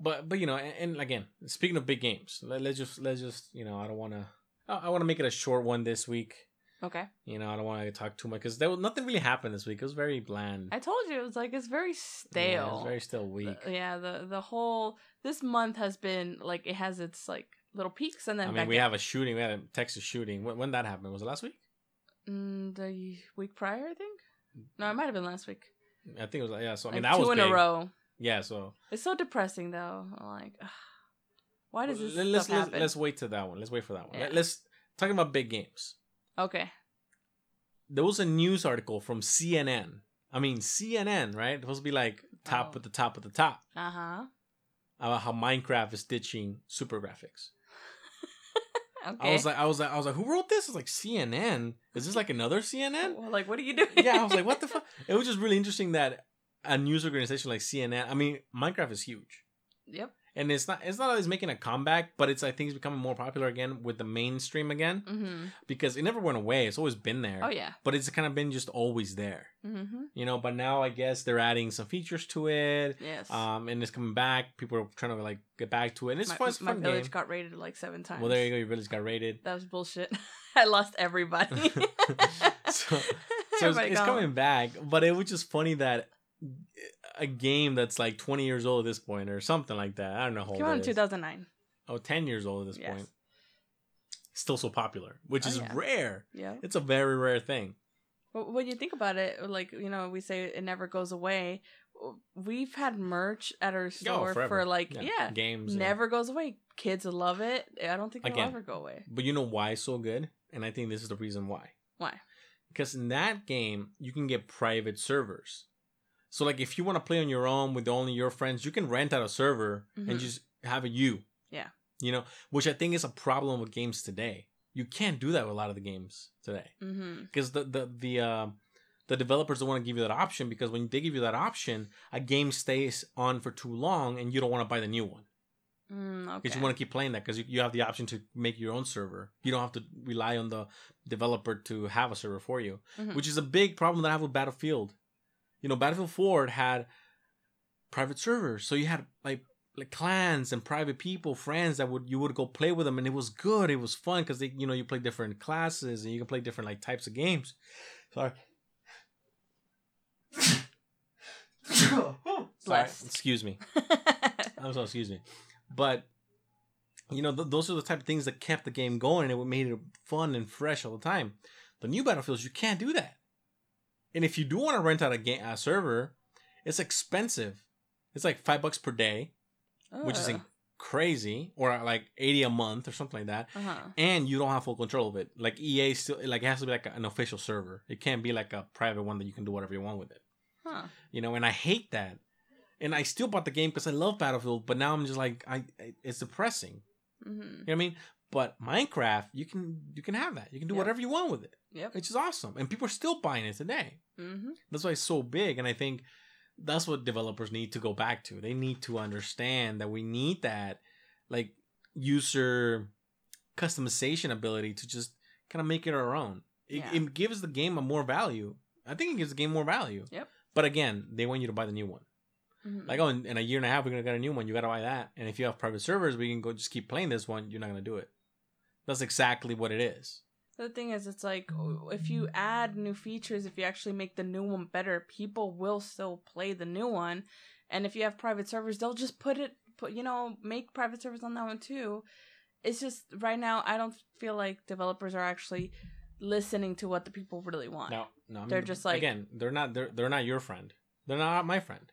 [SPEAKER 1] but but you know, and, and again, speaking of big games, let, let's just let's just you know, I don't want to. I, I want to make it a short one this week.
[SPEAKER 2] Okay.
[SPEAKER 1] You know, I don't want to talk too much because there was nothing really happened this week. It was very bland.
[SPEAKER 2] I told you it was like it's very stale.
[SPEAKER 1] it was very still weak.
[SPEAKER 2] The- yeah, the the whole this month has been like it has its like little peaks and then
[SPEAKER 1] I mean, we
[SPEAKER 2] up.
[SPEAKER 1] have a shooting. We had a Texas shooting. When, when that happened? Was it last week?
[SPEAKER 2] Mm, the week prior, I think. No, it might have been last week.
[SPEAKER 1] I think it was. Yeah. So I mean,
[SPEAKER 2] Like
[SPEAKER 1] that
[SPEAKER 2] two
[SPEAKER 1] was
[SPEAKER 2] in
[SPEAKER 1] big.
[SPEAKER 2] a row.
[SPEAKER 1] Yeah. So
[SPEAKER 2] It's so depressing though. I'm like, ugh, why does this
[SPEAKER 1] Let- let's
[SPEAKER 2] stuff
[SPEAKER 1] let's,
[SPEAKER 2] happen?
[SPEAKER 1] let's wait to that one. Let's wait for that one.
[SPEAKER 2] Yeah.
[SPEAKER 1] Let, us talking about big games.
[SPEAKER 2] Okay.
[SPEAKER 1] There was a news article from CNN. I mean CNN, right? It's supposed to be like top
[SPEAKER 2] Oh.
[SPEAKER 1] at the top at the top
[SPEAKER 2] Uh huh.
[SPEAKER 1] about how Minecraft is ditching super graphics.
[SPEAKER 2] Okay.
[SPEAKER 1] I was like, I was like, I was like, who wrote this? I was like, CNN. Is this like another CNN?
[SPEAKER 2] Well, like, what are you doing?
[SPEAKER 1] yeah, I was like, what the fuck? It was just really interesting that a news organization like CNN. I mean, Minecraft is huge.
[SPEAKER 2] Yep.
[SPEAKER 1] And it's not it's not always making a comeback, but it's I think it's becoming more popular again with the mainstream again
[SPEAKER 2] Mm-hmm.
[SPEAKER 1] because it never went away. It's always been there.
[SPEAKER 2] Oh yeah.
[SPEAKER 1] But it's kind of been just always there,
[SPEAKER 2] Mm-hmm.
[SPEAKER 1] you know. But now I guess they're adding some features to it,
[SPEAKER 2] Yes.
[SPEAKER 1] um, and it's coming back. People are trying to like get back to it. And it's
[SPEAKER 2] my,
[SPEAKER 1] fun. It's
[SPEAKER 2] my
[SPEAKER 1] fun
[SPEAKER 2] village
[SPEAKER 1] game.
[SPEAKER 2] got rated like seven times.
[SPEAKER 1] Well, there you go. Your village got rated.
[SPEAKER 2] That was bullshit. I lost everybody.
[SPEAKER 1] So- So it's, it's coming back, but it was just funny that a game that's like 20 years old at this point or something like that. I don't know how old
[SPEAKER 2] Came out in
[SPEAKER 1] it is.
[SPEAKER 2] 2009.
[SPEAKER 1] Oh, 10 years old at this
[SPEAKER 2] Yes.
[SPEAKER 1] point. Still so popular, which
[SPEAKER 2] Oh,
[SPEAKER 1] is
[SPEAKER 2] yeah.
[SPEAKER 1] rare.
[SPEAKER 2] Yeah.
[SPEAKER 1] It's a very rare thing.
[SPEAKER 2] But when you think about it, like you know, we say it never goes away. We've had merch at our oh, store
[SPEAKER 1] forever.
[SPEAKER 2] for like yeah,
[SPEAKER 1] Games. and-
[SPEAKER 2] never goes away. Kids love it. I don't think it'll
[SPEAKER 1] Again.
[SPEAKER 2] ever go away.
[SPEAKER 1] But you know why it's so good? And I think this is the reason why.
[SPEAKER 2] Why?
[SPEAKER 1] Because in that game, you can get private servers. So, like, if you want to play on your own with only your friends, you can rent out a server
[SPEAKER 2] Mhm.
[SPEAKER 1] and just have a you.
[SPEAKER 2] Yeah.
[SPEAKER 1] You know, which I think is a problem with games today. You can't do that with a lot of the games today
[SPEAKER 2] Mm-hmm.
[SPEAKER 1] because the the the uh, the developers don't want to give you that option because when they give you that option, a game stays on for too long and you don't want to buy the new one
[SPEAKER 2] Mm, okay.
[SPEAKER 1] because you want to keep playing that because you, you have the option to make your own server. You don't have to rely on the developer to have a server for you,
[SPEAKER 2] Mhm.
[SPEAKER 1] which is a big problem that I have with Battlefield. You know, Battlefield 4 had private servers, so you had like like clans and private people, friends that would you would go play with them, and it was good. It was fun because they you know you play different classes and you can play different like types of games. Sorry. Sorry, excuse me. I'm so excuse me, but you know th- those are the type of things that kept the game going and it made it fun and fresh all the time. The new battlefields you can't do that, and if you do want to rent out a game a server, it's expensive. It's like five bucks per day, which is crazy, or like eighty a month or something like that.
[SPEAKER 2] uh-huh.
[SPEAKER 1] And you don't have full control of it. Like EA still like it has to be like an official server. It can't be like a private one that you can do whatever you want with it
[SPEAKER 2] Huh.
[SPEAKER 1] you know and i hate that and i still bought the game because i love battlefield but now i'm just like i, I it's depressing
[SPEAKER 2] hmm
[SPEAKER 1] you know what i mean but minecraft you can you can have that you can do whatever you want with it
[SPEAKER 2] Yep.
[SPEAKER 1] which is awesome. And people are still buying it today.
[SPEAKER 2] Hmm
[SPEAKER 1] that's why it's so big and i think that's what developers need to go back to. They need to understand that we need that like user customization ability to just kind of make it our own. It,
[SPEAKER 2] Yeah.
[SPEAKER 1] it gives the game a more value. I think it gives the game more value.
[SPEAKER 2] Yep.
[SPEAKER 1] but again they want you to buy the new one.
[SPEAKER 2] Hmm
[SPEAKER 1] like oh in, in a year and a half we're gonna get a new one. You gotta buy that. And if you have private servers we can go just keep playing this one. You're not gonna do it. That's exactly what it is
[SPEAKER 2] The thing is, it's like if you add new features, if you actually make the new one better, people will still play the new one. And if you have private servers, they'll just put it, put you know, make private servers on that one too. It's just right now, I don't feel like developers are actually listening to what the people really want.
[SPEAKER 1] no no I mean,
[SPEAKER 2] They're just like-
[SPEAKER 1] again they're not they're, they're not your friend they're not my friend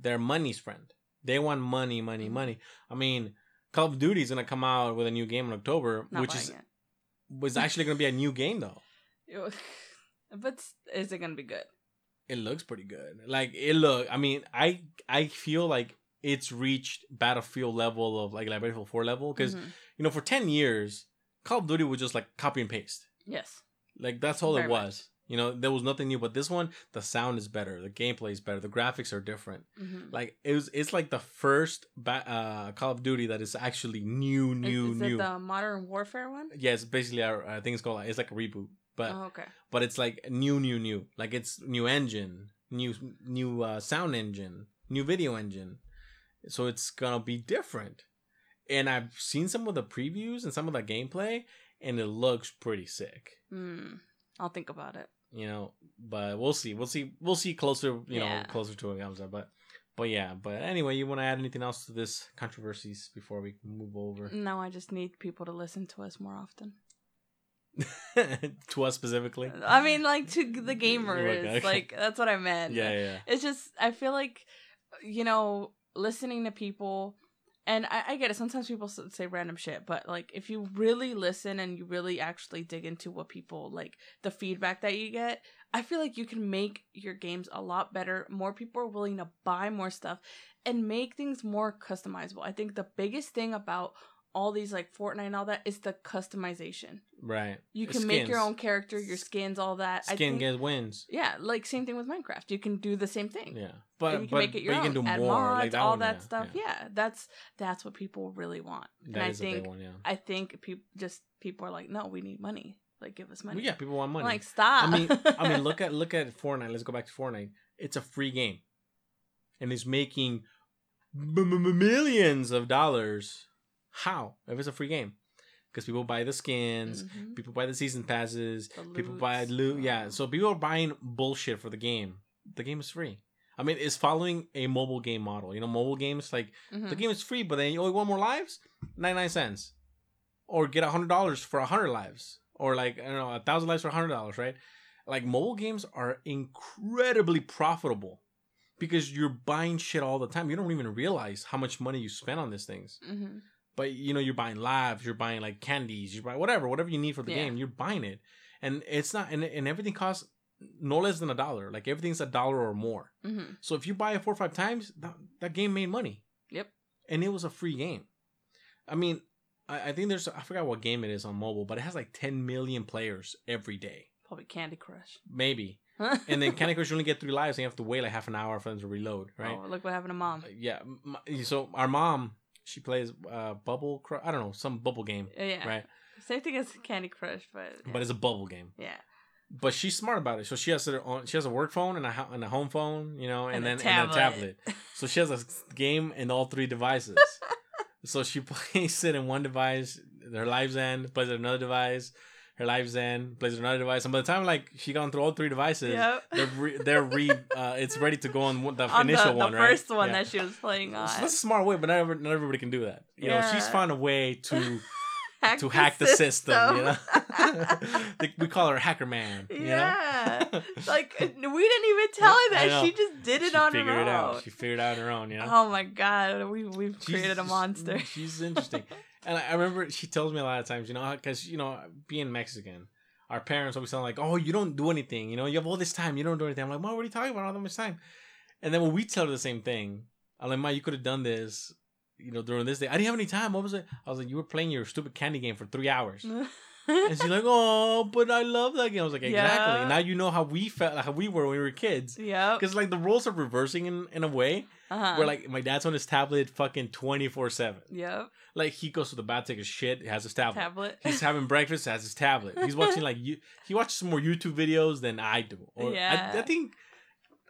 [SPEAKER 1] they're money's friend they want money money
[SPEAKER 2] Mhm.
[SPEAKER 1] money i mean call of duty is gonna come out with a new game in october
[SPEAKER 2] Not
[SPEAKER 1] which is
[SPEAKER 2] it.
[SPEAKER 1] Was actually gonna be a new game though.
[SPEAKER 2] But is it gonna be good?
[SPEAKER 1] it looks pretty good. Like it look i mean i i feel like it's reached battlefield level of like, like battlefield 4 level because
[SPEAKER 2] Mhm.
[SPEAKER 1] you know for 10 years call of duty was just like copy and paste.
[SPEAKER 2] Yes,
[SPEAKER 1] like that's all
[SPEAKER 2] Very
[SPEAKER 1] it was you know there was nothing new but this one the sound is better the gameplay is better the graphics are different
[SPEAKER 2] hmm
[SPEAKER 1] like it was it's like the first ba- uh call of duty that is actually new new
[SPEAKER 2] is, is
[SPEAKER 1] new
[SPEAKER 2] it the Modern Warfare one?
[SPEAKER 1] yeah it's basically a, i think it's called it's like a reboot but
[SPEAKER 2] oh, okay.
[SPEAKER 1] but it's like new new new like it's new engine new new uh, sound engine new video engine so it's gonna be different and i've seen some of the previews and some of the gameplay and it looks pretty sick
[SPEAKER 2] Hmm. I'll think about it.
[SPEAKER 1] You know but we'll see we'll see we'll see closer you know closer to it comes out but but yeah but anyway you want to add anything else to this controversies before we move over
[SPEAKER 2] No, I just need people to listen to us more often.
[SPEAKER 1] to us specifically
[SPEAKER 2] I mean, like to the gamers.
[SPEAKER 1] Okay, okay.
[SPEAKER 2] Like that's what I meant.
[SPEAKER 1] yeah yeah
[SPEAKER 2] It's just I feel like, you know, listening to people, and I, I get it. Sometimes people say random shit, but like if you really listen and you really actually dig into what people like, the feedback that you get, I feel like you can make your games a lot better. More people are willing to buy more stuff and make things more customizable. I think the biggest thing about all these like Fortnite and all that is the customization.
[SPEAKER 1] right
[SPEAKER 2] You can make your own character, your skins, all that. I
[SPEAKER 1] skin
[SPEAKER 2] think-
[SPEAKER 1] gets wins
[SPEAKER 2] yeah, like same thing with Minecraft. You can do the same thing.
[SPEAKER 1] Yeah,
[SPEAKER 2] And
[SPEAKER 1] but
[SPEAKER 2] you can
[SPEAKER 1] but,
[SPEAKER 2] make it your
[SPEAKER 1] but you
[SPEAKER 2] own.
[SPEAKER 1] can do
[SPEAKER 2] Add
[SPEAKER 1] more
[SPEAKER 2] mods,
[SPEAKER 1] like that
[SPEAKER 2] all
[SPEAKER 1] one,
[SPEAKER 2] that
[SPEAKER 1] yeah,
[SPEAKER 2] stuff. Yeah. that's that's what people really want.
[SPEAKER 1] That
[SPEAKER 2] and I
[SPEAKER 1] is a big
[SPEAKER 2] think
[SPEAKER 1] one, yeah.
[SPEAKER 2] I think people just people are like, no, we need money. Like, give us money.
[SPEAKER 1] Well, yeah, people want
[SPEAKER 2] I'm
[SPEAKER 1] money.
[SPEAKER 2] like, stop.
[SPEAKER 1] I mean, I mean, look at look at Fortnite. Let's go back to Fortnite. It's a free game, and it's making millions of dollars. How? If it's a free game, because people buy the skins,
[SPEAKER 2] Mhm.
[SPEAKER 1] people buy the season passes,
[SPEAKER 2] The
[SPEAKER 1] people buy loot. Yeah, so people are buying bullshit for the game. The game is free. I mean, it's following a mobile game model. You know, mobile games like
[SPEAKER 2] Mhm.
[SPEAKER 1] the game is free, but then you only want more lives, ninety nine cents, or get a hundred dollars for a hundred lives, or like I don't know, a thousand lives for a hundred dollars, right? Like mobile games are incredibly profitable because you're buying shit all the time. You don't even realize how much money you spend on these things.
[SPEAKER 2] Mhm.
[SPEAKER 1] But you know, you're buying lives, you're buying like candies, you're buying whatever, whatever you need for the
[SPEAKER 2] Yeah.
[SPEAKER 1] game, you're buying it, and it's not, and, and everything costs no less than a dollar. Like everything's a dollar or more.
[SPEAKER 2] Mhm.
[SPEAKER 1] So if you buy it four or five times, that, that game made money.
[SPEAKER 2] Yep.
[SPEAKER 1] And it was a free game. I mean, I, I think there's I forgot what game it is on mobile, but it has like 10 million players every day.
[SPEAKER 2] Probably Candy Crush.
[SPEAKER 1] maybe. And then Candy Crush you only get three lives, and you have to wait like half an hour for them to reload, right?
[SPEAKER 2] Oh, look what happened to mom.
[SPEAKER 1] Yeah. m- So our mom, she plays uh bubble. Cru- I don't know some bubble game,
[SPEAKER 2] Yeah.
[SPEAKER 1] right?
[SPEAKER 2] Same thing as Candy Crush, but yeah.
[SPEAKER 1] But it's a bubble game.
[SPEAKER 2] yeah.
[SPEAKER 1] But she's smart about it. So she has her own, she has a work phone and a and a home phone, you know, and,
[SPEAKER 2] And a
[SPEAKER 1] then and a
[SPEAKER 2] tablet.
[SPEAKER 1] So she has a game in all three devices. so she plays it in one device, her lives end, plays it in another device, her lives end, plays in another device, and by the time like she gone through all three devices,
[SPEAKER 2] Yep.
[SPEAKER 1] they're re, they're re uh, it's ready to go on the
[SPEAKER 2] on
[SPEAKER 1] initial
[SPEAKER 2] the,
[SPEAKER 1] one,
[SPEAKER 2] the
[SPEAKER 1] right?
[SPEAKER 2] first one
[SPEAKER 1] Yeah.
[SPEAKER 2] that she was playing on.
[SPEAKER 1] So that's a smart way, but not, every, not everybody can do that. You know, she's found a way to
[SPEAKER 2] hack
[SPEAKER 1] to hack the system. You know, we call her Hacker Man. You
[SPEAKER 2] yeah.
[SPEAKER 1] know?
[SPEAKER 2] like we didn't even tell her that. She just did it
[SPEAKER 1] she
[SPEAKER 2] on her own.
[SPEAKER 1] it out. She figured it out on her own. You know,
[SPEAKER 2] Oh my god, we we've
[SPEAKER 1] She's-
[SPEAKER 2] created a monster.
[SPEAKER 1] She's interesting, and I remember she tells me a lot of times, you know, because you know, being Mexican, our parents always sound like, "Oh, you don't do anything. You know, you have all this time, you don't do anything." I'm like, "Mom, what are you talking about? All that much time?" And then when we tell her the same thing, I'm like, "Ma, you could have done this." You know, during this day, I didn't have any time. What was it? I was like, you were playing your stupid candy game for three hours. And she's like, "Oh, but I love that game." I was like, "Exactly."
[SPEAKER 2] Yeah.
[SPEAKER 1] Now you know how we felt, how we were when we were kids.
[SPEAKER 2] Yeah.
[SPEAKER 1] Because like the roles are reversing in, in a way
[SPEAKER 2] Uh-huh.
[SPEAKER 1] where like my dad's on his tablet, fucking twenty four seven.
[SPEAKER 2] Yep.
[SPEAKER 1] Like he goes to the bath, take a shit, has his tablet.
[SPEAKER 2] Tablet.
[SPEAKER 1] He's having breakfast, has his tablet. He's watching like you. He watches more YouTube videos than I do. Or
[SPEAKER 2] Yeah.
[SPEAKER 1] I, I think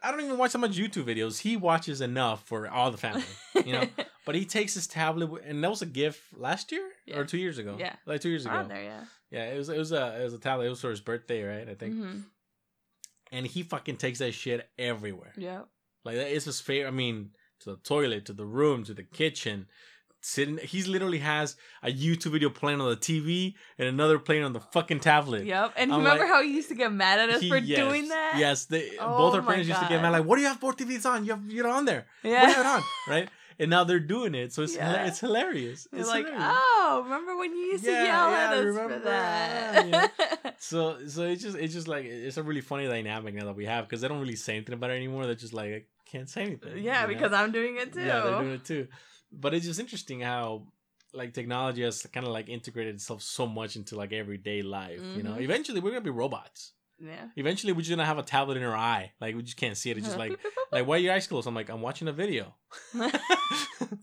[SPEAKER 1] I don't even watch that much YouTube videos. He watches enough for all the family, you know. but he takes his tablet, and that was a gift last year
[SPEAKER 2] Yeah.
[SPEAKER 1] or two years ago.
[SPEAKER 2] Yeah.
[SPEAKER 1] like two years ago.
[SPEAKER 2] There, yeah.
[SPEAKER 1] Yeah, it was it was a it was a tablet. It was for his birthday, right? I think.
[SPEAKER 2] hmm
[SPEAKER 1] And he fucking takes that shit everywhere.
[SPEAKER 2] Yeah.
[SPEAKER 1] Like that is his favorite. I mean, to the toilet, to the room, to the kitchen. Sitting, he's literally has a YouTube video playing on the TV and another playing on the fucking tablet.
[SPEAKER 2] Yep. And you
[SPEAKER 1] I'm
[SPEAKER 2] remember
[SPEAKER 1] like-
[SPEAKER 2] how he used to get mad at us
[SPEAKER 1] He-
[SPEAKER 2] for
[SPEAKER 1] yes,
[SPEAKER 2] doing that?
[SPEAKER 1] Yes, they,
[SPEAKER 2] Oh
[SPEAKER 1] both our parents used to get mad. Like, what do you have four TVs on? You have you're on there.
[SPEAKER 2] Yeah.
[SPEAKER 1] What do you have it on? Right? And now they're doing it, so it's
[SPEAKER 2] Yeah.
[SPEAKER 1] it's hilarious. It's
[SPEAKER 2] like,
[SPEAKER 1] hilarious.
[SPEAKER 2] oh, remember when you used to yell
[SPEAKER 1] yeah,
[SPEAKER 2] at us
[SPEAKER 1] remember
[SPEAKER 2] for
[SPEAKER 1] that,
[SPEAKER 2] that?
[SPEAKER 1] So so it's just it's just like it's a really funny dynamic now that we have because they don't really say anything about it anymore. They're just like I can't say anything.
[SPEAKER 2] yeah,
[SPEAKER 1] you know?
[SPEAKER 2] because I'm doing it too.
[SPEAKER 1] Yeah, they're doing it too. But it's just interesting how like technology has kind of like integrated itself so much into like everyday life. You know,
[SPEAKER 2] Mhm.
[SPEAKER 1] eventually we're gonna be robots.
[SPEAKER 2] Yeah.
[SPEAKER 1] Eventually we're just gonna have a tablet in our eye. Like we just can't see it. It's just like like why are your eyes closed? I'm like I'm watching a video. Leave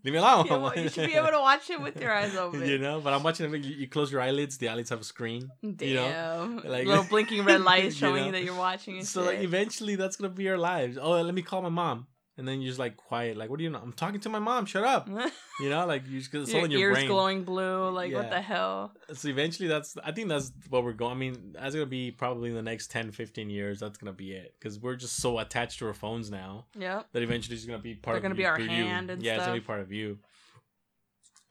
[SPEAKER 1] me alone.
[SPEAKER 2] Yeah, well, you should be able to watch it with your eyes open.
[SPEAKER 1] you know, but I'm watching a video. You close your eyelids. The eyelids have a screen.
[SPEAKER 2] Damn.
[SPEAKER 1] You know, like-
[SPEAKER 2] Little blinking red lights
[SPEAKER 1] You
[SPEAKER 2] showing
[SPEAKER 1] know?
[SPEAKER 2] you that you're watching
[SPEAKER 1] So like eventually that's gonna be our lives. Oh, let me call my mom. And then you're just like quiet, like, what do you know? I'm talking to my mom. Shut up. You know, like you just it's all
[SPEAKER 2] your
[SPEAKER 1] in your
[SPEAKER 2] ears
[SPEAKER 1] brain.
[SPEAKER 2] glowing blue. Like, what the hell?
[SPEAKER 1] So eventually, that's I think that's what we're going. I mean, that's gonna be probably in the next 10, 15 years. That's gonna be it because we're just so attached to our phones now
[SPEAKER 2] Yeah.
[SPEAKER 1] that eventually it's gonna be part.
[SPEAKER 2] They're
[SPEAKER 1] of
[SPEAKER 2] gonna be
[SPEAKER 1] you-
[SPEAKER 2] our
[SPEAKER 1] for you.
[SPEAKER 2] hand and
[SPEAKER 1] yeah, it's gonna be part of you.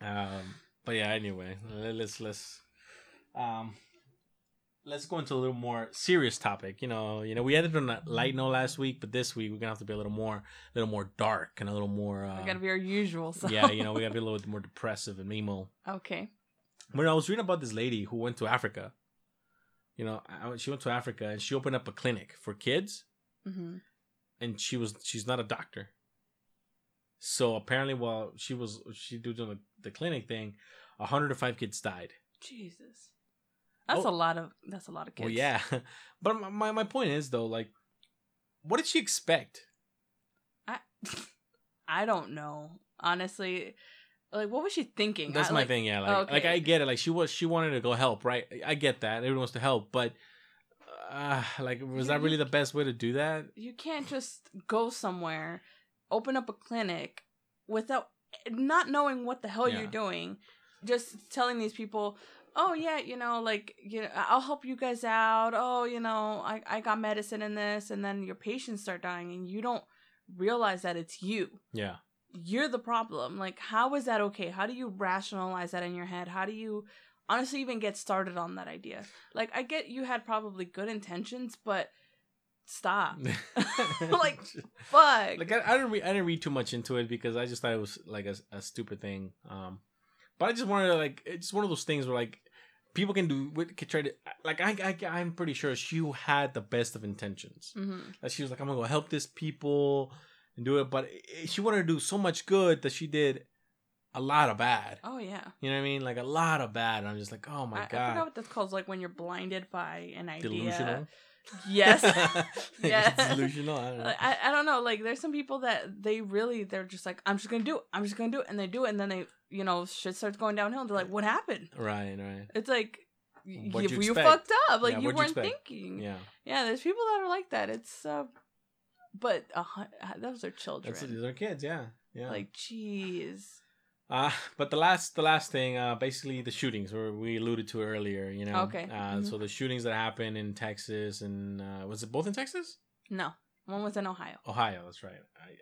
[SPEAKER 1] Um, but yeah. Anyway, let- let's let's um let's go into a little more serious topic. You know, you know, we ended on a light note last week, but this week we're gonna have to be a little more, a little more dark and a little more. Uh,
[SPEAKER 2] We gotta be our usual. So.
[SPEAKER 1] yeah, you know, we gotta be a little bit more depressive and emo.
[SPEAKER 2] Okay.
[SPEAKER 1] when I was reading about this lady who went to Africa, you know, I, she went to Africa and she opened up a clinic for kids,
[SPEAKER 2] hmm
[SPEAKER 1] and she was she's not a doctor. So apparently, while she was she doing the, the clinic thing, 105 kids died.
[SPEAKER 2] Jesus. That's
[SPEAKER 1] Oh.
[SPEAKER 2] a lot of. That's a lot of kids.
[SPEAKER 1] Well, yeah, but my- my my point is though, like, what did she expect?
[SPEAKER 2] I. I don't know. Honestly, like, what was she thinking?
[SPEAKER 1] That's
[SPEAKER 2] I,
[SPEAKER 1] my
[SPEAKER 2] like,
[SPEAKER 1] thing. Yeah, like like. I get it. Like she was she wanted to go help, right? I get that. Everyone wants to help, but. Uh, like was
[SPEAKER 2] You-
[SPEAKER 1] that really the best way to do that?
[SPEAKER 2] You can't just go somewhere, open up a clinic without not knowing what the hell
[SPEAKER 1] Yeah.
[SPEAKER 2] you're doing. Just telling these people, "Oh yeah, you know, like you know, I'll help you guys out. Oh, you know, I I got medicine in this," and then your patients start dying, and you don't realize that it's you.
[SPEAKER 1] Yeah.
[SPEAKER 2] You're the problem. Like, how is that okay? How do you rationalize that in your head? How do you honestly even get started on that idea? Like, I get you had probably good intentions, but stop. Like, Fuck.
[SPEAKER 1] like I, I didn't re- I didn't read too much into it because I just thought it was like a, a stupid thing. Um, but I just wanted to like it's one of those things where like people can do can try to like I, I I'm pretty sure she had the best of intentions.
[SPEAKER 2] hmm
[SPEAKER 1] That she was like I'm gonna go help this people and do it, but she wanted to do so much good that she did a lot of bad.
[SPEAKER 2] Oh yeah.
[SPEAKER 1] You know what I mean? Like a lot of bad. And I'm just like, oh my
[SPEAKER 2] I, I
[SPEAKER 1] god,
[SPEAKER 2] forgot what that's called. Like when you're blinded by an idea.
[SPEAKER 1] delusional.
[SPEAKER 2] Yes.
[SPEAKER 1] It's delusional. I don't know.
[SPEAKER 2] Like, I, I don't know. Like there's some people that they really they're just like I'm just gonna do it. I'm just gonna do it, and they do it, and then they you know shit starts going downhill. And they're like, what happened?
[SPEAKER 1] right, right.
[SPEAKER 2] It's like
[SPEAKER 1] What'd
[SPEAKER 2] you,
[SPEAKER 1] you
[SPEAKER 2] you fucked up. Like
[SPEAKER 1] Yeah,
[SPEAKER 2] you weren't
[SPEAKER 1] expect?
[SPEAKER 2] thinking.
[SPEAKER 1] Yeah,
[SPEAKER 2] Yeah, there's people that are like that. It's uh, but uh, those are children.
[SPEAKER 1] that's these are kids. Yeah, yeah.
[SPEAKER 2] Like, jeez.
[SPEAKER 1] Uh, but the last the last thing, uh, basically the shootings where we alluded to earlier. You know,
[SPEAKER 2] Okay.
[SPEAKER 1] Uh,
[SPEAKER 2] Mhm.
[SPEAKER 1] So the shootings that happened in Texas and uh, was it both in Texas?
[SPEAKER 2] No, one was in Ohio.
[SPEAKER 1] Ohio. That's right.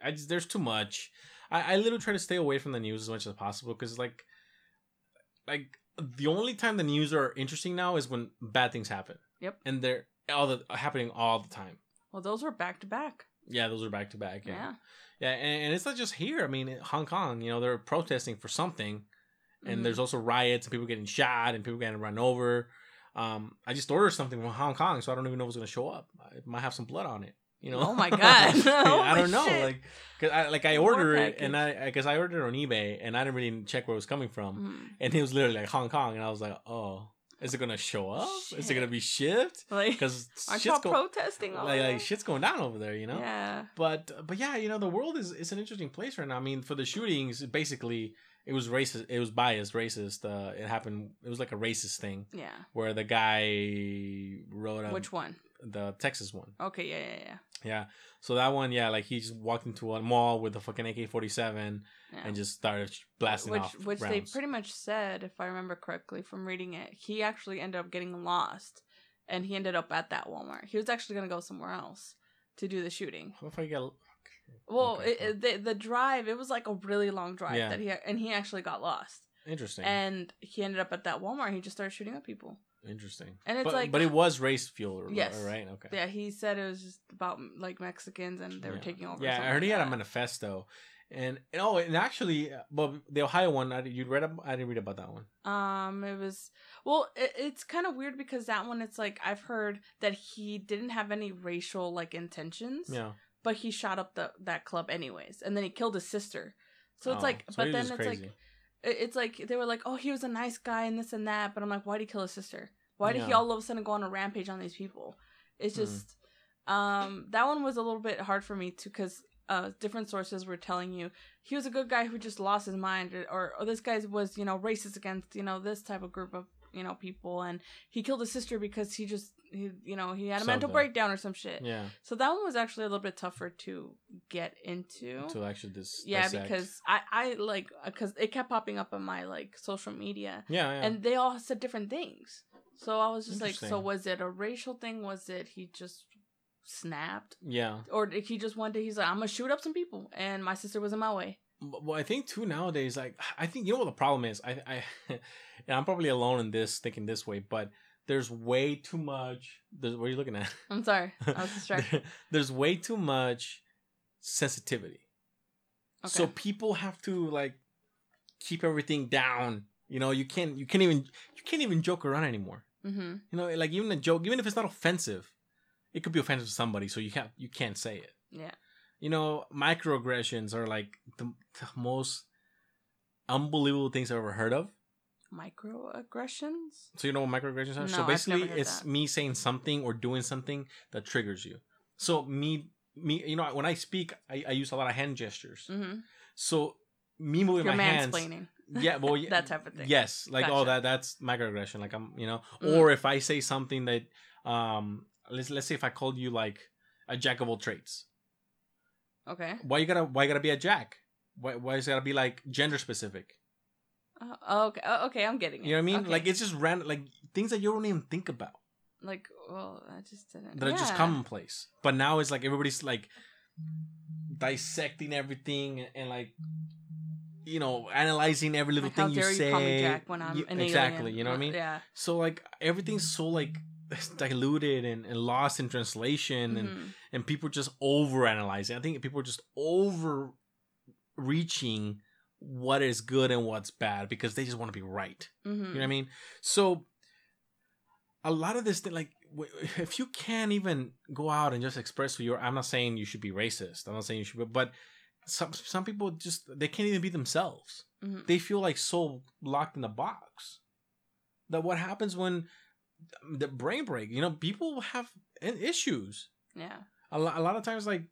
[SPEAKER 1] I, I just there's too much. I, I literally try to stay away from the news as much as possible because like, like the only time the news are interesting now is when bad things happen.
[SPEAKER 2] Yep.
[SPEAKER 1] And they're all the happening all the time.
[SPEAKER 2] Well, those were back to back.
[SPEAKER 1] Yeah, those are back to back. Yeah.
[SPEAKER 2] Yeah.
[SPEAKER 1] Yeah, and, and it's not just here. I mean, in Hong Kong, you know, they're protesting for something, and
[SPEAKER 2] Mhm.
[SPEAKER 1] there's also riots and people getting shot and people getting run over. Um, I just ordered something from Hong Kong, so I don't even know if it's gonna show up. It might have some blood on it. You know?
[SPEAKER 2] Oh my God.
[SPEAKER 1] I don't know,
[SPEAKER 2] shit.
[SPEAKER 1] like, cause I like I ordered it and I because I ordered it on eBay and I didn't really check where it was coming from,
[SPEAKER 2] Mhm.
[SPEAKER 1] and it was literally like Hong Kong, and I was like, oh, is it gonna show up? Is it gonna be shipped?
[SPEAKER 2] Like,
[SPEAKER 1] Because
[SPEAKER 2] aren't
[SPEAKER 1] shit's
[SPEAKER 2] y'all
[SPEAKER 1] go-
[SPEAKER 2] protesting
[SPEAKER 1] like, like shit's going down over there, you know
[SPEAKER 2] Yeah.
[SPEAKER 1] but but yeah you know the world is is an interesting place right now i mean for the shootings basically it was racist it was biased racist uh it happened it was like a racist thing
[SPEAKER 2] Yeah.
[SPEAKER 1] where the guy wrote a,
[SPEAKER 2] Which one?
[SPEAKER 1] the texas one
[SPEAKER 2] Okay. Yeah. Yeah. Yeah.
[SPEAKER 1] Yeah so that one yeah like he just walked into a mall with a fucking ak-47
[SPEAKER 2] yeah.
[SPEAKER 1] and just started blasting
[SPEAKER 2] which
[SPEAKER 1] off
[SPEAKER 2] which they pretty much said, if I remember correctly from reading it, he actually ended up getting lost, and he ended up at that Walmart. He was actually gonna go somewhere else to do the shooting.
[SPEAKER 1] How if I get
[SPEAKER 2] Well,
[SPEAKER 1] Okay,
[SPEAKER 2] it, it- the the drive it was like a really long drive
[SPEAKER 1] Yeah.
[SPEAKER 2] that he and he actually got lost,
[SPEAKER 1] interesting
[SPEAKER 2] and he ended up at that Walmart. He just started shooting at people.
[SPEAKER 1] Interesting
[SPEAKER 2] And it's
[SPEAKER 1] but,
[SPEAKER 2] like-
[SPEAKER 1] but it was race fuel
[SPEAKER 2] Yes.
[SPEAKER 1] right okay
[SPEAKER 2] Yeah, he said it was just about like Mexicans and they were
[SPEAKER 1] Yeah.
[SPEAKER 2] taking over.
[SPEAKER 1] Yeah, I heard he
[SPEAKER 2] like
[SPEAKER 1] had a manifesto, and and oh, and actually, uh, well, the Ohio one, I, you read? I didn't read about that one.
[SPEAKER 2] Um, it was well. It, it's kind of weird because that one, it's like I've heard that he didn't have any racial like intentions,
[SPEAKER 1] Yeah,
[SPEAKER 2] but he shot up the that club anyways, and then he killed his sister. So it's
[SPEAKER 1] Oh,
[SPEAKER 2] like,
[SPEAKER 1] so
[SPEAKER 2] but then it's
[SPEAKER 1] crazy.
[SPEAKER 2] like, it's like they were like, oh, he was a nice guy and this and that, but I'm like, why did he kill his sister? Why did he all of a sudden go on a rampage on these people? It's
[SPEAKER 1] Hmm.
[SPEAKER 2] just, um, that one was a little bit hard for me too because uh, different sources were telling you he was a good guy who just lost his mind, or, or, or this guy was, you know, racist against, you know, this type of group of, you know, people, and he killed his sister because he just, he, you know, he had a mental breakdown or some shit.
[SPEAKER 1] yeah,
[SPEAKER 2] So that one was actually a little bit tougher to get into.
[SPEAKER 1] to actually this.
[SPEAKER 2] yeah,
[SPEAKER 1] dissect.
[SPEAKER 2] because I, I like, because it kept popping up on my like social media,
[SPEAKER 1] yeah, yeah,
[SPEAKER 2] and they all said different things. So I was just like, so was it a racial thing? Was it he just snapped,
[SPEAKER 1] yeah.
[SPEAKER 2] or did he just one day he's like, I'm gonna shoot up some people, and my sister was in my way.
[SPEAKER 1] Well, I think too nowadays, like I think you know what the problem is. I, I, and I'm probably alone in this thinking this way, but there's way too much. There's, what are you looking at?
[SPEAKER 2] I'm sorry, I was distracted.
[SPEAKER 1] there's way too much sensitivity.
[SPEAKER 2] Okay.
[SPEAKER 1] So people have to like keep everything down. You know, you can't you can't even you can't even joke around anymore.
[SPEAKER 2] Mm-hmm.
[SPEAKER 1] You know, like even a joke, even if it's not offensive, it could be offensive to somebody, so you can't you can't say it.
[SPEAKER 2] Yeah.
[SPEAKER 1] You know, microaggressions are like the, the most unbelievable things I've ever heard of.
[SPEAKER 2] Microaggressions.
[SPEAKER 1] So you know what microaggressions are?
[SPEAKER 2] No,
[SPEAKER 1] so basically it's
[SPEAKER 2] that.
[SPEAKER 1] me saying something or doing something that triggers you. So me me you know when I speak I, I use a lot of hand gestures.
[SPEAKER 2] Mm-hmm.
[SPEAKER 1] So me moving
[SPEAKER 2] You're
[SPEAKER 1] my hands. Yeah well yeah,
[SPEAKER 2] That type of thing.
[SPEAKER 1] yes like oh that that's microaggression like i'm you know
[SPEAKER 2] Mhm.
[SPEAKER 1] or if i say something that um let's let's say if i called you like a jack of all trades
[SPEAKER 2] Okay.
[SPEAKER 1] why you gotta why you gotta be a jack why why is it gotta be like gender specific
[SPEAKER 2] Uh, okay. uh, okay. I'm getting it.
[SPEAKER 1] you know what i mean
[SPEAKER 2] Okay.
[SPEAKER 1] like it's just random like things that you don't even think about
[SPEAKER 2] like well, I just didn't.
[SPEAKER 1] that are just
[SPEAKER 2] yeah.
[SPEAKER 1] commonplace but now it's like everybody's like dissecting everything and like you know analyzing every little
[SPEAKER 2] Like, how
[SPEAKER 1] thing you
[SPEAKER 2] dare
[SPEAKER 1] say
[SPEAKER 2] you call me Jack when I'm
[SPEAKER 1] You-
[SPEAKER 2] an
[SPEAKER 1] exactly
[SPEAKER 2] alien?
[SPEAKER 1] you know what i mean
[SPEAKER 2] Yeah.
[SPEAKER 1] So like everything's so like diluted and, and lost in translation and,
[SPEAKER 2] Mhm.
[SPEAKER 1] and people just over analyzing. I think people are just over reaching what is good and what's bad because they just want to be right.
[SPEAKER 2] Mhm.
[SPEAKER 1] You know what I mean? So a lot of this thing, like if you can't even go out and just express who you are, I'm not saying you should be racist. I'm not saying you should, be, but some some people just they can't even be themselves.
[SPEAKER 2] Mhm.
[SPEAKER 1] they feel like so locked in the box. That what happens when the brain break? You know, people have issues.
[SPEAKER 2] Yeah.
[SPEAKER 1] A, lo- a lot of times, like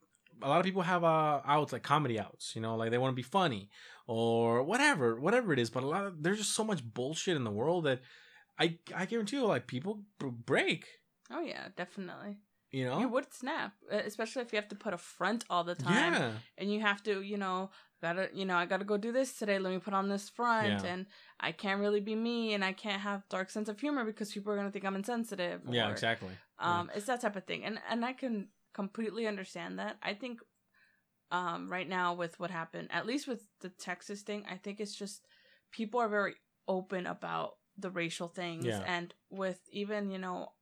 [SPEAKER 1] a lot of people have uh, outs like comedy outs. You know, like they want to be funny or whatever, whatever it is. But a lot of there's just so much bullshit in the world that I I guarantee you, like people break.
[SPEAKER 2] Oh yeah, definitely.
[SPEAKER 1] You know,
[SPEAKER 2] You would snap, especially if you have to put a front all the time,
[SPEAKER 1] yeah,
[SPEAKER 2] and you have to, you know, gotta, you know, I gotta go do this today. Let me put on this front,
[SPEAKER 1] Yeah.
[SPEAKER 2] and I can't really be me, and I can't have dark sense of humor because people are gonna think I'm insensitive.
[SPEAKER 1] yeah, exactly.
[SPEAKER 2] Um, it's that type of thing, and and I can completely understand that. I think, um, right now with what happened, at least with the Texas thing, I think it's just people are very open about the racial things,
[SPEAKER 1] Yeah.
[SPEAKER 2] and with even you know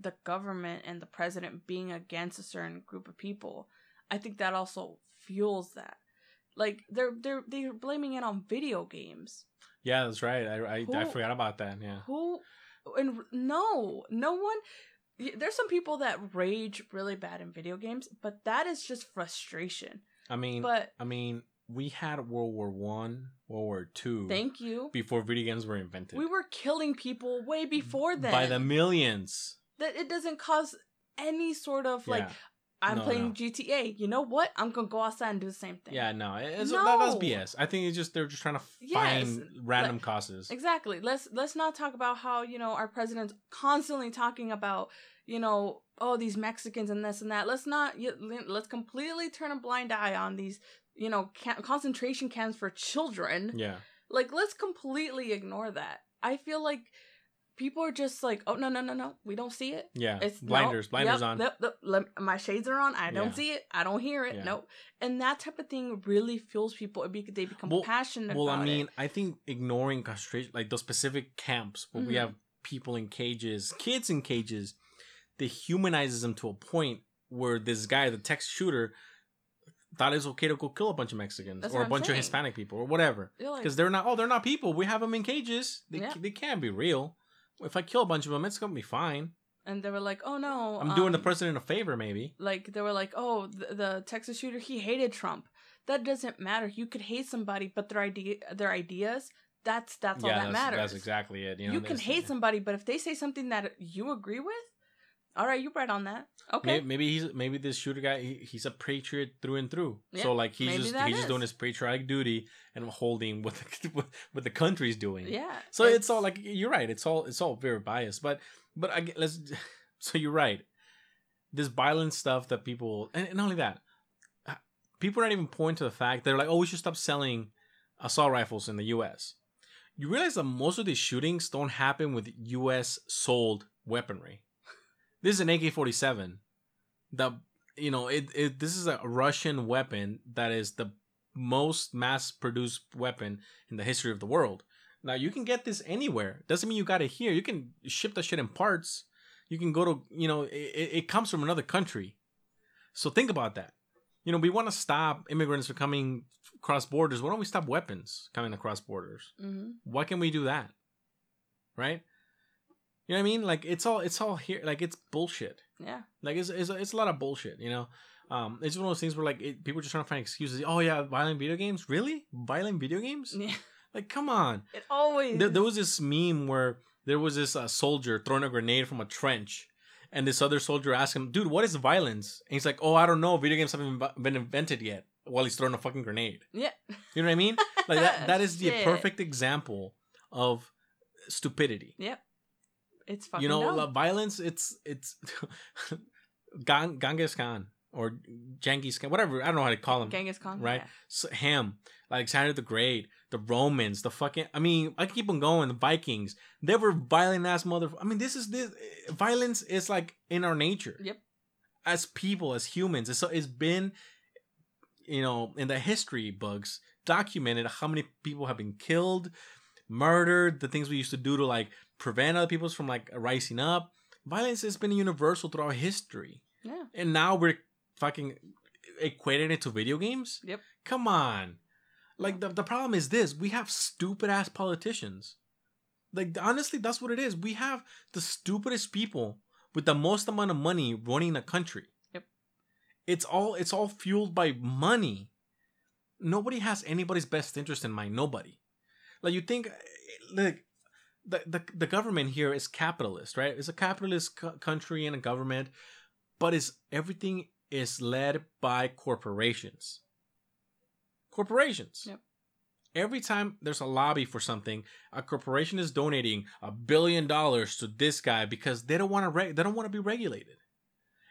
[SPEAKER 2] the government and the president being against a certain group of people, I think that also fuels that. Like they're they're they're blaming it on video games.
[SPEAKER 1] Yeah, that's right. I I, I forgot about that. Yeah,
[SPEAKER 2] Who and no, no one. There's some people that rage really bad in video games, but that is just frustration.
[SPEAKER 1] I mean,
[SPEAKER 2] But
[SPEAKER 1] I mean, we had World War One, World War Two.
[SPEAKER 2] thank you.
[SPEAKER 1] before video games were invented.
[SPEAKER 2] We were killing people way before then.
[SPEAKER 1] by the millions.
[SPEAKER 2] That it doesn't cause any sort of like. I'm
[SPEAKER 1] No,
[SPEAKER 2] playing
[SPEAKER 1] no.
[SPEAKER 2] GTA. You know what? I'm gonna go outside and do the same thing.
[SPEAKER 1] Yeah, no, it's, that, that's BS. I think it's just they're just trying to
[SPEAKER 2] Yes,
[SPEAKER 1] find random causes.
[SPEAKER 2] Exactly. Let's let's not talk about how you know our president's constantly talking about you know oh these Mexicans and this and that. Let's not let's completely turn a blind eye on these you know ca- concentration camps for children.
[SPEAKER 1] Yeah,
[SPEAKER 2] Like let's completely ignore that. I feel like people are just like oh no no no no we don't see it.
[SPEAKER 1] yeah.
[SPEAKER 2] It's
[SPEAKER 1] blinders,
[SPEAKER 2] no,
[SPEAKER 1] blinders
[SPEAKER 2] yep,
[SPEAKER 1] on.
[SPEAKER 2] Yep, yep, lem- my shades are on. I don't
[SPEAKER 1] Yeah.
[SPEAKER 2] see it. I don't hear it.
[SPEAKER 1] Yeah.
[SPEAKER 2] Nope. And that type of thing really fuels people. It be, they become
[SPEAKER 1] Well-
[SPEAKER 2] passionate.
[SPEAKER 1] Well, I mean,
[SPEAKER 2] it.
[SPEAKER 1] I think ignoring concentration, like those specific camps where we
[SPEAKER 2] Mhm.
[SPEAKER 1] have people in cages, kids in cages, dehumanizes them to a point where this guy, the Texas shooter, thought it was okay to go kill a bunch of Mexicans
[SPEAKER 2] That's
[SPEAKER 1] or a bunch
[SPEAKER 2] saying.
[SPEAKER 1] of Hispanic people or whatever.
[SPEAKER 2] You're like,
[SPEAKER 1] Because they're not, oh, they're not people. We have them in cages. They,
[SPEAKER 2] Yeah.
[SPEAKER 1] they can't be real. If I kill a bunch of them, it's going to be fine.
[SPEAKER 2] and they were like, oh no,
[SPEAKER 1] I'm doing the
[SPEAKER 2] um,
[SPEAKER 1] president a favor, maybe.
[SPEAKER 2] like they were like, oh, the, the Texas shooter, he hated Trump. That doesn't matter. You could hate somebody, but their idea, their ideas, that's that's all that
[SPEAKER 1] that's,
[SPEAKER 2] matters.
[SPEAKER 1] that's exactly it. You,
[SPEAKER 2] You, can hate somebody, but if they say something that you agree with, all right, you right on that. Okay,
[SPEAKER 1] Maybe, maybe he's maybe this shooter guy he, he's a patriot through and through.
[SPEAKER 2] Yeah,
[SPEAKER 1] so like he's just he's just doing his patriotic duty and holding what the, what, what the country's doing.
[SPEAKER 2] yeah.
[SPEAKER 1] So it's, all like you're right. It's all it's all very biased. But but I, get- let's. So you're right. This violent stuff that people and not only that, people don't even point to the fact that they're like, oh, we should stop selling assault rifles in the U.S. You realize that most of these shootings don't happen with U.S. sold weaponry. This is an AK-47. The you know it, it this is a Russian weapon that is the most mass-produced weapon in the history of the world. Now you can get this anywhere. Doesn't mean you got it here. You can ship that shit in parts. You can go to you know it, it comes from another country. So think about that. You know we want to stop immigrants from coming across borders. Why don't we stop weapons coming across borders?
[SPEAKER 2] hmm
[SPEAKER 1] Why can we do that? Right? You know what I mean? Like it's all it's all here. Like it's bullshit.
[SPEAKER 2] yeah.
[SPEAKER 1] Like it's it's, it's a lot of bullshit. You know. Um, it's one of those things where like it, people are just trying to find excuses. Oh yeah, violent video games. Really? Violent video games?
[SPEAKER 2] Yeah.
[SPEAKER 1] Like come on.
[SPEAKER 2] It always.
[SPEAKER 1] There, there was this meme where there was this uh, soldier throwing a grenade from a trench, and this other soldier asked him, "Dude, what is violence?" And he's like, "Oh, I don't know. Video games haven't been- invented yet." While he's throwing a fucking grenade.
[SPEAKER 2] yeah.
[SPEAKER 1] You know what I mean? Like that. That is the perfect example of stupidity.
[SPEAKER 2] Yep. It's fucking
[SPEAKER 1] you know,
[SPEAKER 2] dumb.
[SPEAKER 1] violence. It's it's Gang- Genghis Khan or Genghis Khan, whatever. I don't know how to call him.
[SPEAKER 2] Genghis Khan.
[SPEAKER 1] right?
[SPEAKER 2] Yeah.
[SPEAKER 1] So, him, Alexander the Great, the Romans, the fucking. I mean, I can keep on going. The Vikings, they were violent ass mother. I mean, this is this violence is like in our nature.
[SPEAKER 2] Yep.
[SPEAKER 1] As people, as humans, it's it's been, you know, in the history books documented how many people have been killed, murdered, the things we used to do to like prevent other people from like rising up. Violence has been universal throughout history,
[SPEAKER 2] Yeah.
[SPEAKER 1] and now we're fucking equating it to video games.
[SPEAKER 2] Yep.
[SPEAKER 1] Come on. Like the, the problem is this we have stupid ass politicians. Like honestly, that's what it is. We have the stupidest people with the most amount of money running a country.
[SPEAKER 2] Yep.
[SPEAKER 1] It's all it's all fueled by money. Nobody has anybody's best interest in mind. Nobody. Like you think, eh, like the the the government here is capitalist, right? It's a capitalist co- country and a government, but is everything is led by corporations. Corporations.
[SPEAKER 2] Yep.
[SPEAKER 1] Every time there's a lobby for something, a corporation is donating a billion dollars to this guy because they don't want to re- they don't want to be regulated.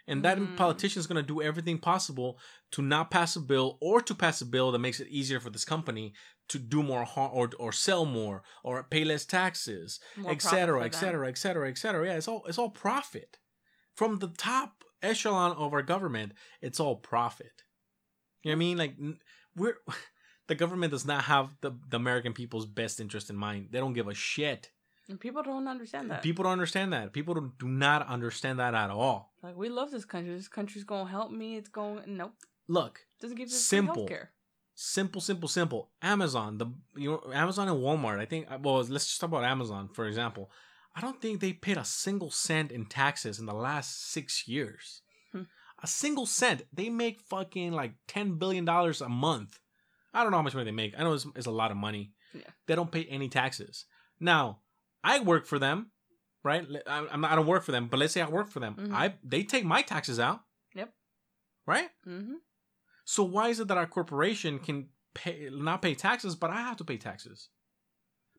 [SPEAKER 1] And that
[SPEAKER 2] Mm.
[SPEAKER 1] politician is going to do everything possible to not pass a bill or to pass a bill that makes it easier for this company to do more harm or, or sell more or pay less taxes,
[SPEAKER 2] More
[SPEAKER 1] et
[SPEAKER 2] profit
[SPEAKER 1] cetera,
[SPEAKER 2] for
[SPEAKER 1] et cetera, et cetera, et cetera. Yeah, it's all it's all profit. From the top echelon of our government, it's all profit. You know what I mean? Like we're the government does not have the, the American people's best interest in mind. They don't give a shit.
[SPEAKER 2] And people don't understand that.
[SPEAKER 1] People don't understand that. People don't, understand that at all.
[SPEAKER 2] like we love this country. This country's gonna help me. It's going nope.
[SPEAKER 1] Look,
[SPEAKER 2] Doesn't give us
[SPEAKER 1] Simple.
[SPEAKER 2] care.
[SPEAKER 1] simple, simple, simple. Amazon, the you know Amazon and Walmart. I think. Well, let's just talk about Amazon for example. I don't think they paid a single cent in taxes in the last six years.
[SPEAKER 2] Hmm.
[SPEAKER 1] A single cent. They make fucking like ten billion dollars a month. I don't know how much money they make. I know it's, it's a lot of money.
[SPEAKER 2] Yeah.
[SPEAKER 1] They don't pay any taxes. Now, I work for them, right? I, I'm not, I don't work for them, but let's say I work for them.
[SPEAKER 2] Mhm.
[SPEAKER 1] I they take my taxes out.
[SPEAKER 2] Yep.
[SPEAKER 1] Right.
[SPEAKER 2] Mm-hmm.
[SPEAKER 1] So why is it that our corporation can pay not pay taxes, but I have to pay taxes?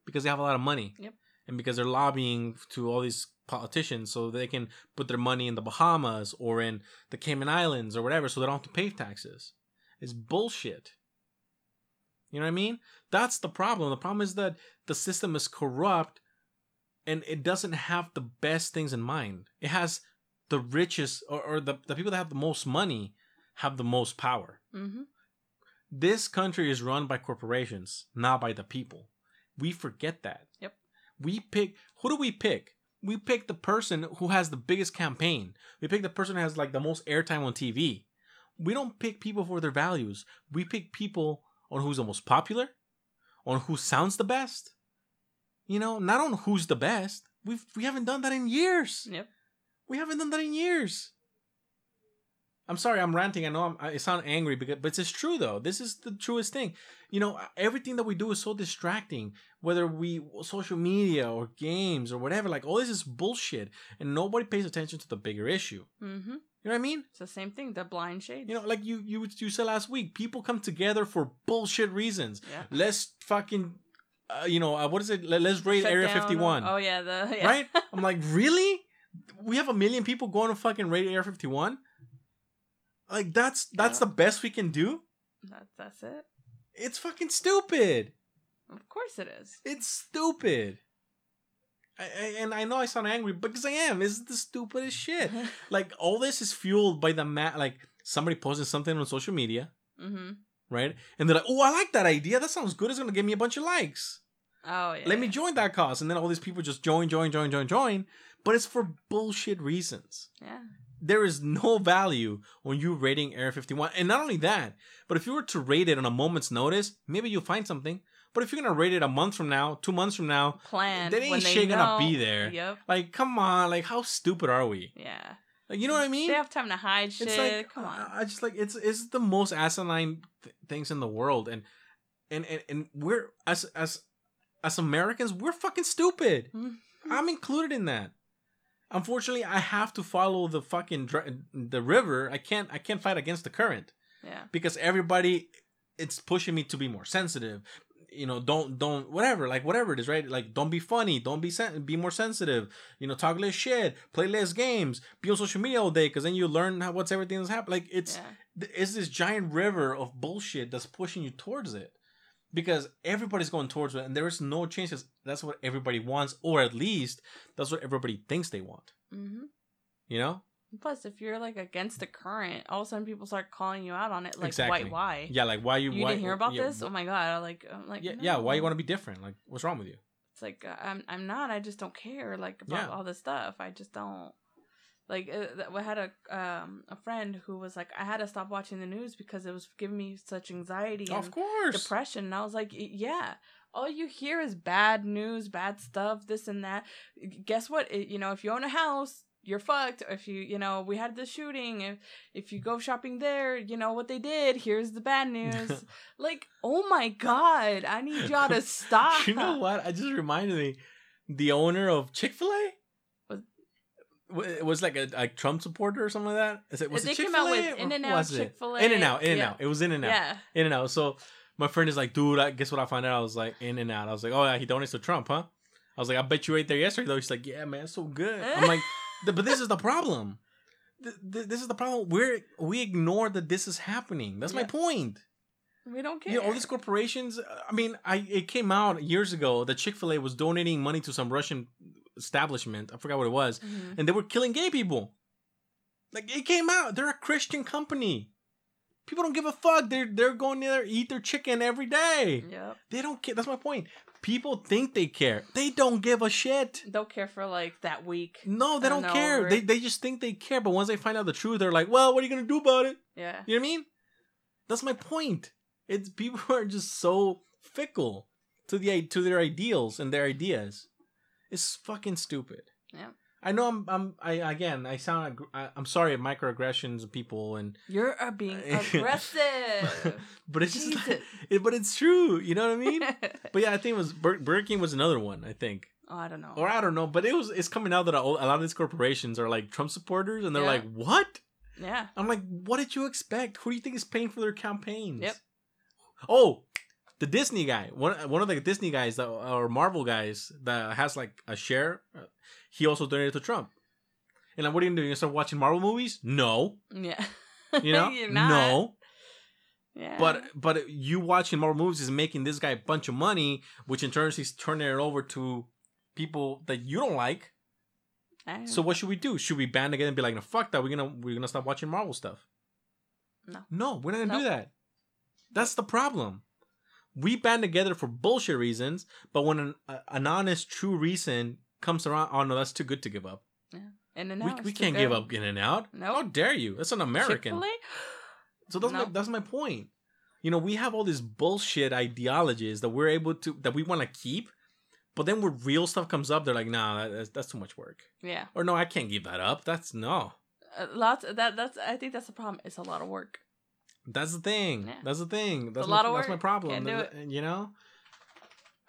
[SPEAKER 1] Because they have a lot of money.
[SPEAKER 2] Yep.
[SPEAKER 1] And because they're lobbying to all these politicians so they can put their money in the Bahamas or in the Cayman Islands or whatever so they don't have to pay taxes. It's bullshit. You know what I mean? That's the problem. The problem is that the system is corrupt and it doesn't have the best things in mind. It has the richest or, or the, the people that have the most money have the most power.
[SPEAKER 2] Mm-hmm.
[SPEAKER 1] This country is run by corporations, not by the people. We forget that.
[SPEAKER 2] Yep.
[SPEAKER 1] We pick who do we pick? We pick the person who has the biggest campaign. We pick the person who has like the most airtime on TV. We don't pick people for their values. We pick people on who's the most popular, on who sounds the best. You know, not on who's the best. We've we haven't done that in years.
[SPEAKER 2] Yep.
[SPEAKER 1] We haven't done that in years. I'm sorry, I'm ranting. I know I'm, I sound angry, because, but it's true though. This is the truest thing. You know, everything that we do is so distracting. Whether we social media or games or whatever, like all this is bullshit, and nobody pays attention to the bigger issue.
[SPEAKER 2] Mm-hmm.
[SPEAKER 1] You know what I mean?
[SPEAKER 2] It's the same thing. The blind shades.
[SPEAKER 1] You know, like you you you said last week, people come together for bullshit reasons.
[SPEAKER 2] Yeah.
[SPEAKER 1] Let's fucking, uh, you know, uh, what is it? Let, us raid
[SPEAKER 2] Shut
[SPEAKER 1] Area
[SPEAKER 2] down,
[SPEAKER 1] 51.
[SPEAKER 2] Oh yeah, the yeah.
[SPEAKER 1] right? I'm like, really? We have a million people going to fucking raid Area 51. Like that's that's
[SPEAKER 2] Yeah.
[SPEAKER 1] the best we can do.
[SPEAKER 2] That's that's it.
[SPEAKER 1] It's fucking stupid.
[SPEAKER 2] Of course it is.
[SPEAKER 1] It's stupid. I, I, and I know I sound angry because I am. It's the stupidest shit. Like all this is fueled by the ma- like somebody posting something on social media,
[SPEAKER 2] mm-hmm.
[SPEAKER 1] Right? And they're like, "Oh, I like that idea. That sounds good. It's gonna give me a bunch of likes.
[SPEAKER 2] Oh yeah.
[SPEAKER 1] Let me join that cause." And then all these people just join, join, join, join, join. But it's for bullshit reasons.
[SPEAKER 2] Yeah.
[SPEAKER 1] there is no value on you rating Area 51. And not only that, but if you were to rate it on a moment's notice, maybe you'll find something. But if you're gonna rate it a month from now, two months from now,
[SPEAKER 2] Plan.
[SPEAKER 1] That ain't shit gonna be there.
[SPEAKER 2] Yep.
[SPEAKER 1] like, come on, like, how stupid are we?
[SPEAKER 2] Yeah.
[SPEAKER 1] Like, you know what I mean?
[SPEAKER 2] They have time to hide shit.
[SPEAKER 1] It's like,
[SPEAKER 2] Come on.
[SPEAKER 1] I just like it's it's the most asinine th- things in the world, and and and and we're as as as Americans, we're fucking stupid.
[SPEAKER 2] Mhm.
[SPEAKER 1] I'm included in that. Unfortunately, I have to follow the fucking dr- the river. I can't I can't fight against the current
[SPEAKER 2] yeah.
[SPEAKER 1] because everybody it's pushing me to be more sensitive. You know, don't don't whatever like whatever it is, right? Like don't be funny, don't be sen- be more sensitive. You know, talk less shit, play less games, be on social media all day because then you learn how, what's everything that's happening. Like it's
[SPEAKER 2] yeah.
[SPEAKER 1] it's this giant river of bullshit that's pushing you towards it because everybody's going towards it and there is no change 'cause that's what everybody wants or at least that's what everybody thinks they want
[SPEAKER 2] Mm-hmm.
[SPEAKER 1] you know
[SPEAKER 2] Plus, if you're like against the current, all of a sudden people start calling you out on it. Like,
[SPEAKER 1] Exactly.
[SPEAKER 2] why? Why?
[SPEAKER 1] yeah like why you
[SPEAKER 2] You
[SPEAKER 1] why,
[SPEAKER 2] didn't hear about
[SPEAKER 1] yeah,
[SPEAKER 2] this? Oh my god! Like, I'm like,
[SPEAKER 1] yeah, yeah why you want to be different like what's wrong with you
[SPEAKER 2] It's like uh, I'm, I'm not. I just don't care. Like about
[SPEAKER 1] Yeah.
[SPEAKER 2] all this stuff. I just don't. Like uh, I had a um a friend who was like, I had to stop watching the news because it was giving me such anxiety and
[SPEAKER 1] of course
[SPEAKER 2] depression. And I was like, yeah. All you hear is bad news, bad stuff, this and that. Guess what? It, you know, if you own a house, you're fucked. If you, you know, we had the shooting. If if you go shopping there, you know what they did. Here's the bad news. like, oh my god, I need y'all to stop.
[SPEAKER 1] you know what? I just reminded me, the owner of Chick Fil A
[SPEAKER 2] Was-
[SPEAKER 1] like a, a Trump supporter or something like that. Is it was
[SPEAKER 2] they
[SPEAKER 1] it
[SPEAKER 2] came out
[SPEAKER 1] Chick-fil-A
[SPEAKER 2] with In and Out,
[SPEAKER 1] it?
[SPEAKER 2] Chick Fil A.
[SPEAKER 1] In and out, In and
[SPEAKER 2] yeah.
[SPEAKER 1] Out. It was In and Out.
[SPEAKER 2] Yeah.
[SPEAKER 1] In and Out. So my friend is like, dude, I guess what I found out? I was like, In and Out. I was like, oh yeah, he donates to Trump, huh? I was like, I bet you ate there yesterday though. He's like, yeah, man, it's so good. I'm like, but this is the problem. Th- th- This is the problem. We're we ignore that this is happening. That's my point.
[SPEAKER 2] we don't care.
[SPEAKER 1] You know, all these corporations. I mean, I it came out years ago that Chick Fil A was donating money to some Russian establishment. I forgot what it was,
[SPEAKER 2] Mhm.
[SPEAKER 1] and they were killing gay people. Like it came out, they're a Christian company. People don't give a fuck. They're they're going there eat their chicken every day.
[SPEAKER 2] Yep.
[SPEAKER 1] They don't care. That's my point. People think they care. They don't give a shit.
[SPEAKER 2] Don't care for like that week.
[SPEAKER 1] No, they don't
[SPEAKER 2] know,
[SPEAKER 1] care. They they just think they care. But once they find out the truth, they're like, well, what are you gonna do about it?
[SPEAKER 2] Yeah.
[SPEAKER 1] You know what I mean? That's my point. It's people are just so fickle to the to their ideals and their ideas. It's fucking stupid.
[SPEAKER 2] Yeah.
[SPEAKER 1] I know I'm I'm I again I sound I, I'm sorry microaggressions of people and
[SPEAKER 2] You're uh, being aggressive.
[SPEAKER 1] but it's just like, it, but it's true. You know what I mean? but yeah, I think it was Bur- Burger King was another one. I think
[SPEAKER 2] oh, I don't know.
[SPEAKER 1] or I don't know, but it was it's coming out that a, a lot of these corporations are like Trump supporters and they're
[SPEAKER 2] Yeah.
[SPEAKER 1] like, what?
[SPEAKER 2] yeah.
[SPEAKER 1] I'm like, what did you expect? Who do you think is paying for their campaigns?
[SPEAKER 2] Yep.
[SPEAKER 1] Oh, the Disney guy, one one of the Disney guys that or Marvel guys that has like a share, uh, he also donated to Trump. And like, what are you gonna? You start watching Marvel movies? No,
[SPEAKER 2] Yeah.
[SPEAKER 1] you know, no.
[SPEAKER 2] Yeah.
[SPEAKER 1] But but you watching Marvel movies is making this guy a bunch of money, which in turn he's turning it over to people that you don't like.
[SPEAKER 2] I
[SPEAKER 1] So what should we do? Should we band together and be like, no, fuck that. We're gonna we're gonna stop watching Marvel stuff.
[SPEAKER 2] No.
[SPEAKER 1] No, we're not gonna do that. That's the problem. We band together for bullshit reasons, but when an, a, an honest, true reason comes around, oh no, that's too good to give up. Yeah.
[SPEAKER 2] In and
[SPEAKER 1] we
[SPEAKER 2] out.
[SPEAKER 1] we
[SPEAKER 2] still
[SPEAKER 1] can't
[SPEAKER 2] good.
[SPEAKER 1] give up In and Out.
[SPEAKER 2] Nope.
[SPEAKER 1] How dare you? That's an American.
[SPEAKER 2] Chick-fil-A?
[SPEAKER 1] So that's my that's my point. You know, we have all these bullshit ideologies that we're able to that we want to keep, but then when real stuff comes up, they're like, nah, that's, that's too much work.
[SPEAKER 2] Yeah.
[SPEAKER 1] Or no, I can't give that up. That's no.
[SPEAKER 2] Uh, lots that that's I think that's the problem. It's a lot of work.
[SPEAKER 1] That's the thing.
[SPEAKER 2] Yeah.
[SPEAKER 1] That's the thing. That's my, That's my problem.
[SPEAKER 2] Can't do
[SPEAKER 1] Th- th- You know.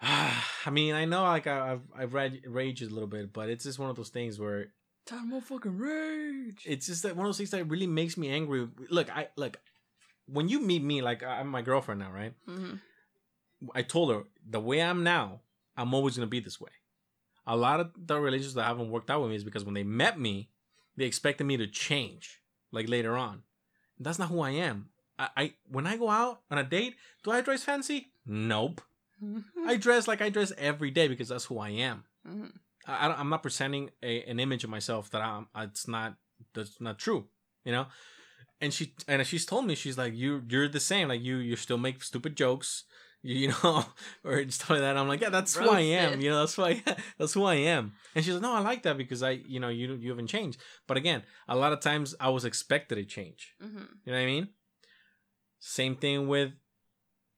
[SPEAKER 1] I mean, I know, like I- I've I've read rage a little bit, but it's just one of those things where
[SPEAKER 2] Time of fucking rage.
[SPEAKER 1] it's just that one of those things that really makes me angry. Look, I look when you meet me, like I'm my girlfriend now, right?
[SPEAKER 2] hmm
[SPEAKER 1] I told her the way I'm now, I'm always gonna be this way. A lot of the relationships that haven't worked out with me is because when they met me, they expected me to change, like later on. That's not who I am. I, I when I go out on a date, do I dress fancy? Nope. I dress like I dress every day because that's who I am.
[SPEAKER 2] hmm
[SPEAKER 1] I, I'm not presenting a, an image of myself that I'm. It's not. That's not true. You know. And she and she's told me she's like you. You're the same. Like you. You still make stupid jokes. You, you know, or stuff like that. I'm like, yeah, that's who I am. You know, that's why That's who I am. And she's like, no, I like that because I, you know, you you haven't changed. But again, a lot of times I was expected to change.
[SPEAKER 2] hmm
[SPEAKER 1] You know what I mean? Same thing with,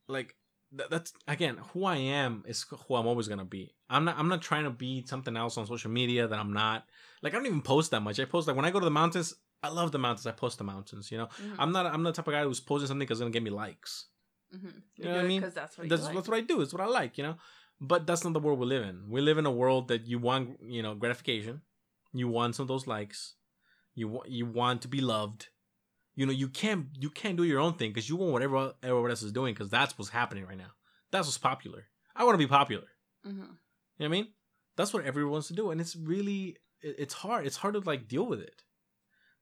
[SPEAKER 1] like, th- that's again who I am is who I'm always gonna be. I'm not. I'm not trying to be something else on social media that I'm not. Like, I don't even post that much. I post like when I go to the mountains. I love the mountains. I post the mountains. You know,
[SPEAKER 2] hmm
[SPEAKER 1] I'm not. I'm not the type of guy who's posting something because it's gonna get me likes.
[SPEAKER 2] hmm
[SPEAKER 1] You know what I mean?
[SPEAKER 2] Because that's what
[SPEAKER 1] That's
[SPEAKER 2] like.
[SPEAKER 1] that's what I do. It's what I like. You know, but that's not the world we live in. We live in a world that you want. You know, gratification. You want some of those likes. You want. You want to be loved you know you can't you can't do your own thing because you want whatever everyone else is doing because that's what's happening right now. That's what's popular. I want to be popular.
[SPEAKER 2] Hmm
[SPEAKER 1] you know what i mean? That's what everyone wants to do and it's really it- it's hard it's hard to like deal with it.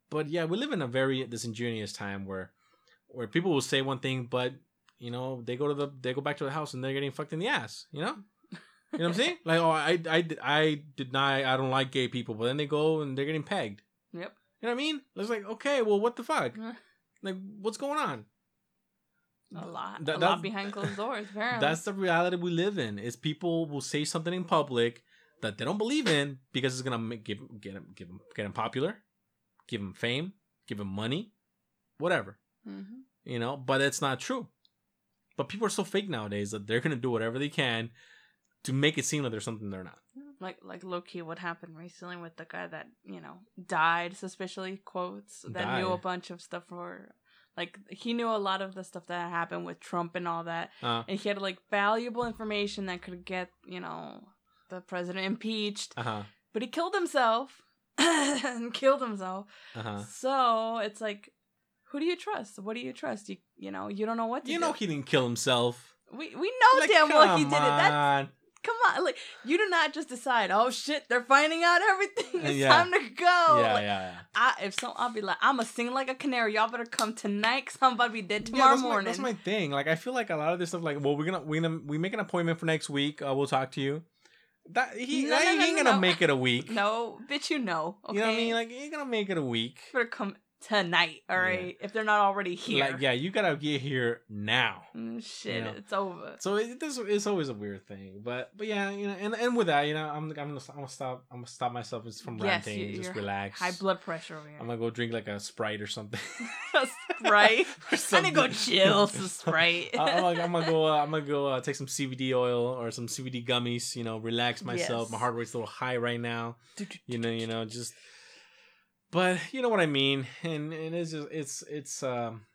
[SPEAKER 1] But yeah we live in a very disingenuous time where where people will say one thing but you know they go to the they go back to the house and they're getting fucked in the ass you know? You know what i'm saying? Like oh i i i deny i don't like gay people but then they go and they're getting pegged.
[SPEAKER 2] Yep.
[SPEAKER 1] You know what I mean? It's like, okay, well, what the fuck? Like, what's going on?
[SPEAKER 2] A lot.
[SPEAKER 1] That-
[SPEAKER 2] a lot behind closed doors. Apparently.
[SPEAKER 1] That's the reality we live in. Is people will say something in public that they don't believe in because it's gonna make, give get them give them get them popular, give them fame, give them money, whatever
[SPEAKER 2] hmm
[SPEAKER 1] you know. But it's not true. But people are so fake nowadays that they're gonna do whatever they can to make it seem like there's something they're not.
[SPEAKER 2] Like like low key what happened recently with the guy that you know died suspiciously quotes that knew a bunch of stuff for like he knew a lot of the stuff that happened with Trump and all that
[SPEAKER 1] Uh
[SPEAKER 2] and he had like valuable information that could get you know the president impeached
[SPEAKER 1] huh.
[SPEAKER 2] but he killed himself and killed himself
[SPEAKER 1] Uh huh.
[SPEAKER 2] so it's like who do you trust what do you trust you you know you don't know what to
[SPEAKER 1] You
[SPEAKER 2] do.
[SPEAKER 1] know he didn't kill himself.
[SPEAKER 2] we we know
[SPEAKER 1] Like,
[SPEAKER 2] damn well he did it that's. Come on like you do not just decide oh shit they're finding out everything it's
[SPEAKER 1] Yeah.
[SPEAKER 2] time to go
[SPEAKER 1] yeah,
[SPEAKER 2] Like,
[SPEAKER 1] yeah, yeah.
[SPEAKER 2] I, if so i'll be like i'm gonna sing like a canary y'all better come tonight because i'm about to be dead
[SPEAKER 1] Yeah,
[SPEAKER 2] tomorrow
[SPEAKER 1] that's
[SPEAKER 2] morning
[SPEAKER 1] My, that's my thing. Like I feel like a lot of this stuff. Like, well, we're gonna we're gonna we make an appointment for next week. Uh, we'll talk to you. That he,
[SPEAKER 2] No,
[SPEAKER 1] that-
[SPEAKER 2] no,
[SPEAKER 1] he ain't gonna make it a week.
[SPEAKER 2] no bitch you know okay
[SPEAKER 1] You know what I mean? Like he ain't gonna make it a week.
[SPEAKER 2] better come tonight All right, Yeah. if they're not already here
[SPEAKER 1] Like yeah, you gotta get here now.
[SPEAKER 2] Mm, shit
[SPEAKER 1] know.
[SPEAKER 2] it's over
[SPEAKER 1] So it, this it's always a weird thing, but but yeah, you know, and, and with that, you know, I'm I'm gonna I'm gonna stop I'm gonna stop myself from
[SPEAKER 2] Yes,
[SPEAKER 1] ranting
[SPEAKER 2] you-
[SPEAKER 1] just relax.
[SPEAKER 2] high blood pressure over here
[SPEAKER 1] I'm gonna go drink like a sprite or something.
[SPEAKER 2] right
[SPEAKER 1] Or
[SPEAKER 2] i need to go chill some sprite
[SPEAKER 1] I- I'm, like, I'm gonna go. Uh, I'm gonna go uh, take some CBD oil or some CBD gummies. You know, relax myself.
[SPEAKER 2] Yes.
[SPEAKER 1] My heart rate's a little high right now. You know, you know, just. But you know what I mean, and and it's just it's it's um.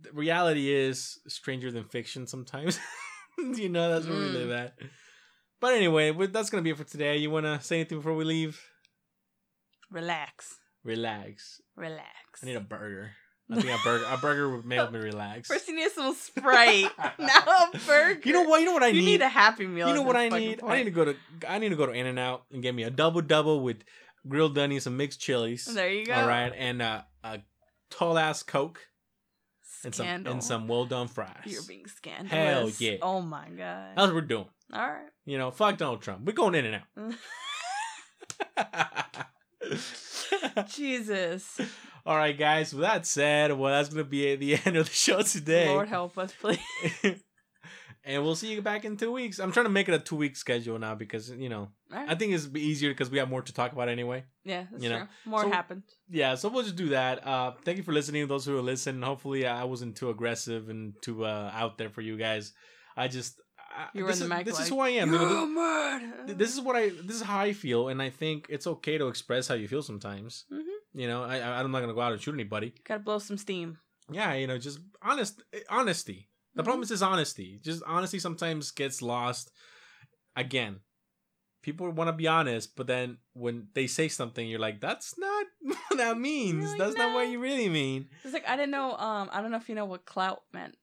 [SPEAKER 1] the Reality is stranger than fiction sometimes. you know that's where we
[SPEAKER 2] Mm.
[SPEAKER 1] live at. But anyway, that's gonna be it for today. You wanna say anything before we leave?
[SPEAKER 2] relax
[SPEAKER 1] Relax.
[SPEAKER 2] relax
[SPEAKER 1] I need a burger. I think a burger. A burger would make me relax.
[SPEAKER 2] First, you need some Sprite. now a burger.
[SPEAKER 1] You know what? You know what I need.
[SPEAKER 2] You
[SPEAKER 1] need.
[SPEAKER 2] a Happy Meal.
[SPEAKER 1] You know what I need? I need to go to I need to go to In-N-Out and get me a double double with grilled onions some mixed chilies.
[SPEAKER 2] There you go.
[SPEAKER 1] All right, and uh, a tall ass Coke and some
[SPEAKER 2] Scandal.
[SPEAKER 1] and some well done fries.
[SPEAKER 2] You're being scandalous.
[SPEAKER 1] Hell yeah.
[SPEAKER 2] Oh my god.
[SPEAKER 1] That's what we're doing.
[SPEAKER 2] All right.
[SPEAKER 1] You know, fuck Donald Trump. We're going In and Out.
[SPEAKER 2] Jesus.
[SPEAKER 1] All right, guys. With that said, well, that's gonna be the end of the show today.
[SPEAKER 2] Lord help us, please.
[SPEAKER 1] And we'll see you back in two weeks. I'm trying to make it a two week schedule now because you know
[SPEAKER 2] right.
[SPEAKER 1] I think it's easier because we have more to talk about anyway.
[SPEAKER 2] yeah, that's
[SPEAKER 1] you know,
[SPEAKER 2] true. More
[SPEAKER 1] so-
[SPEAKER 2] happened.
[SPEAKER 1] yeah so we'll just do that uh thank you for listening those who are listening hopefully i wasn't too aggressive and too uh out there for you guys i just I,
[SPEAKER 2] You were
[SPEAKER 1] this,
[SPEAKER 2] in the
[SPEAKER 1] is,
[SPEAKER 2] mic
[SPEAKER 1] this is who i am
[SPEAKER 2] "You're
[SPEAKER 1] You
[SPEAKER 2] a
[SPEAKER 1] this, this is what i this is how i feel and i think it's okay to express how you feel sometimes
[SPEAKER 2] Mhm.
[SPEAKER 1] you know I, I i'm not gonna go out and shoot anybody
[SPEAKER 2] Gotta blow some steam.
[SPEAKER 1] yeah you know just honest honesty the problem is, is honesty just honesty sometimes gets lost again people want to be honest but then when they say something you're like that's not what that means
[SPEAKER 2] like,
[SPEAKER 1] that's not what you really mean
[SPEAKER 2] It's like I didn't know. Um, I don't know if you know what clout meant.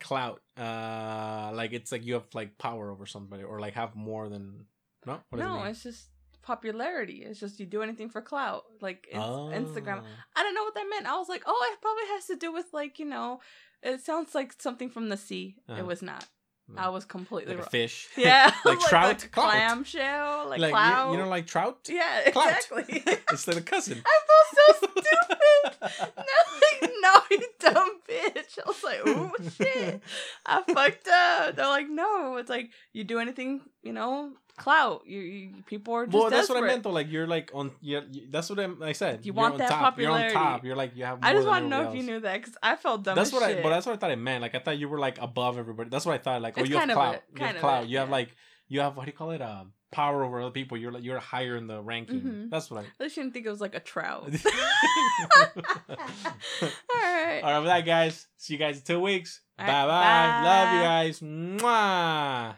[SPEAKER 1] clout uh like it's like you have like power over somebody or like have more than no what does it
[SPEAKER 2] no, it's just popularity. It's just you do anything for clout, like
[SPEAKER 1] Oh.
[SPEAKER 2] Instagram. I don't know what that meant. I was like, oh, it probably has to do with like you know, it sounds like something from the sea.
[SPEAKER 1] Uh-huh.
[SPEAKER 2] It was not.
[SPEAKER 1] No.
[SPEAKER 2] I was completely
[SPEAKER 1] like a
[SPEAKER 2] wrong.
[SPEAKER 1] fish
[SPEAKER 2] Yeah,
[SPEAKER 1] like
[SPEAKER 2] like
[SPEAKER 1] trout clout.
[SPEAKER 2] clamshell, like,
[SPEAKER 1] like you, you know like trout
[SPEAKER 2] yeah, exactly.
[SPEAKER 1] it's like a cousin
[SPEAKER 2] I feel so stupid. No, like, no, you dumb bitch. I was like, oh shit, I fucked up. They're like, no, it's like you do anything, you know, clout. You, you people are just
[SPEAKER 1] well that's what i meant though like you're like on you that's what i, I said
[SPEAKER 2] You want
[SPEAKER 1] on
[SPEAKER 2] that
[SPEAKER 1] top. you're on top you're like you have
[SPEAKER 2] I just want to know if you knew that because I felt dumb.
[SPEAKER 1] that's what I, but that's what I thought it meant. Like I thought you were like above everybody. That's what I thought. Like, oh,
[SPEAKER 2] It's
[SPEAKER 1] you have clout.
[SPEAKER 2] it,
[SPEAKER 1] You have clout.
[SPEAKER 2] it,
[SPEAKER 1] You have
[SPEAKER 2] yeah.
[SPEAKER 1] like you have what do you call it? Um, power over other people. You're like you're higher in the ranking.
[SPEAKER 2] Mhm.
[SPEAKER 1] That's what
[SPEAKER 2] I didn't think it was like a trout. All right.
[SPEAKER 1] All right, with that, guys. See you guys in two weeks.
[SPEAKER 2] All
[SPEAKER 1] Bye bye. Love you guys. Mwah.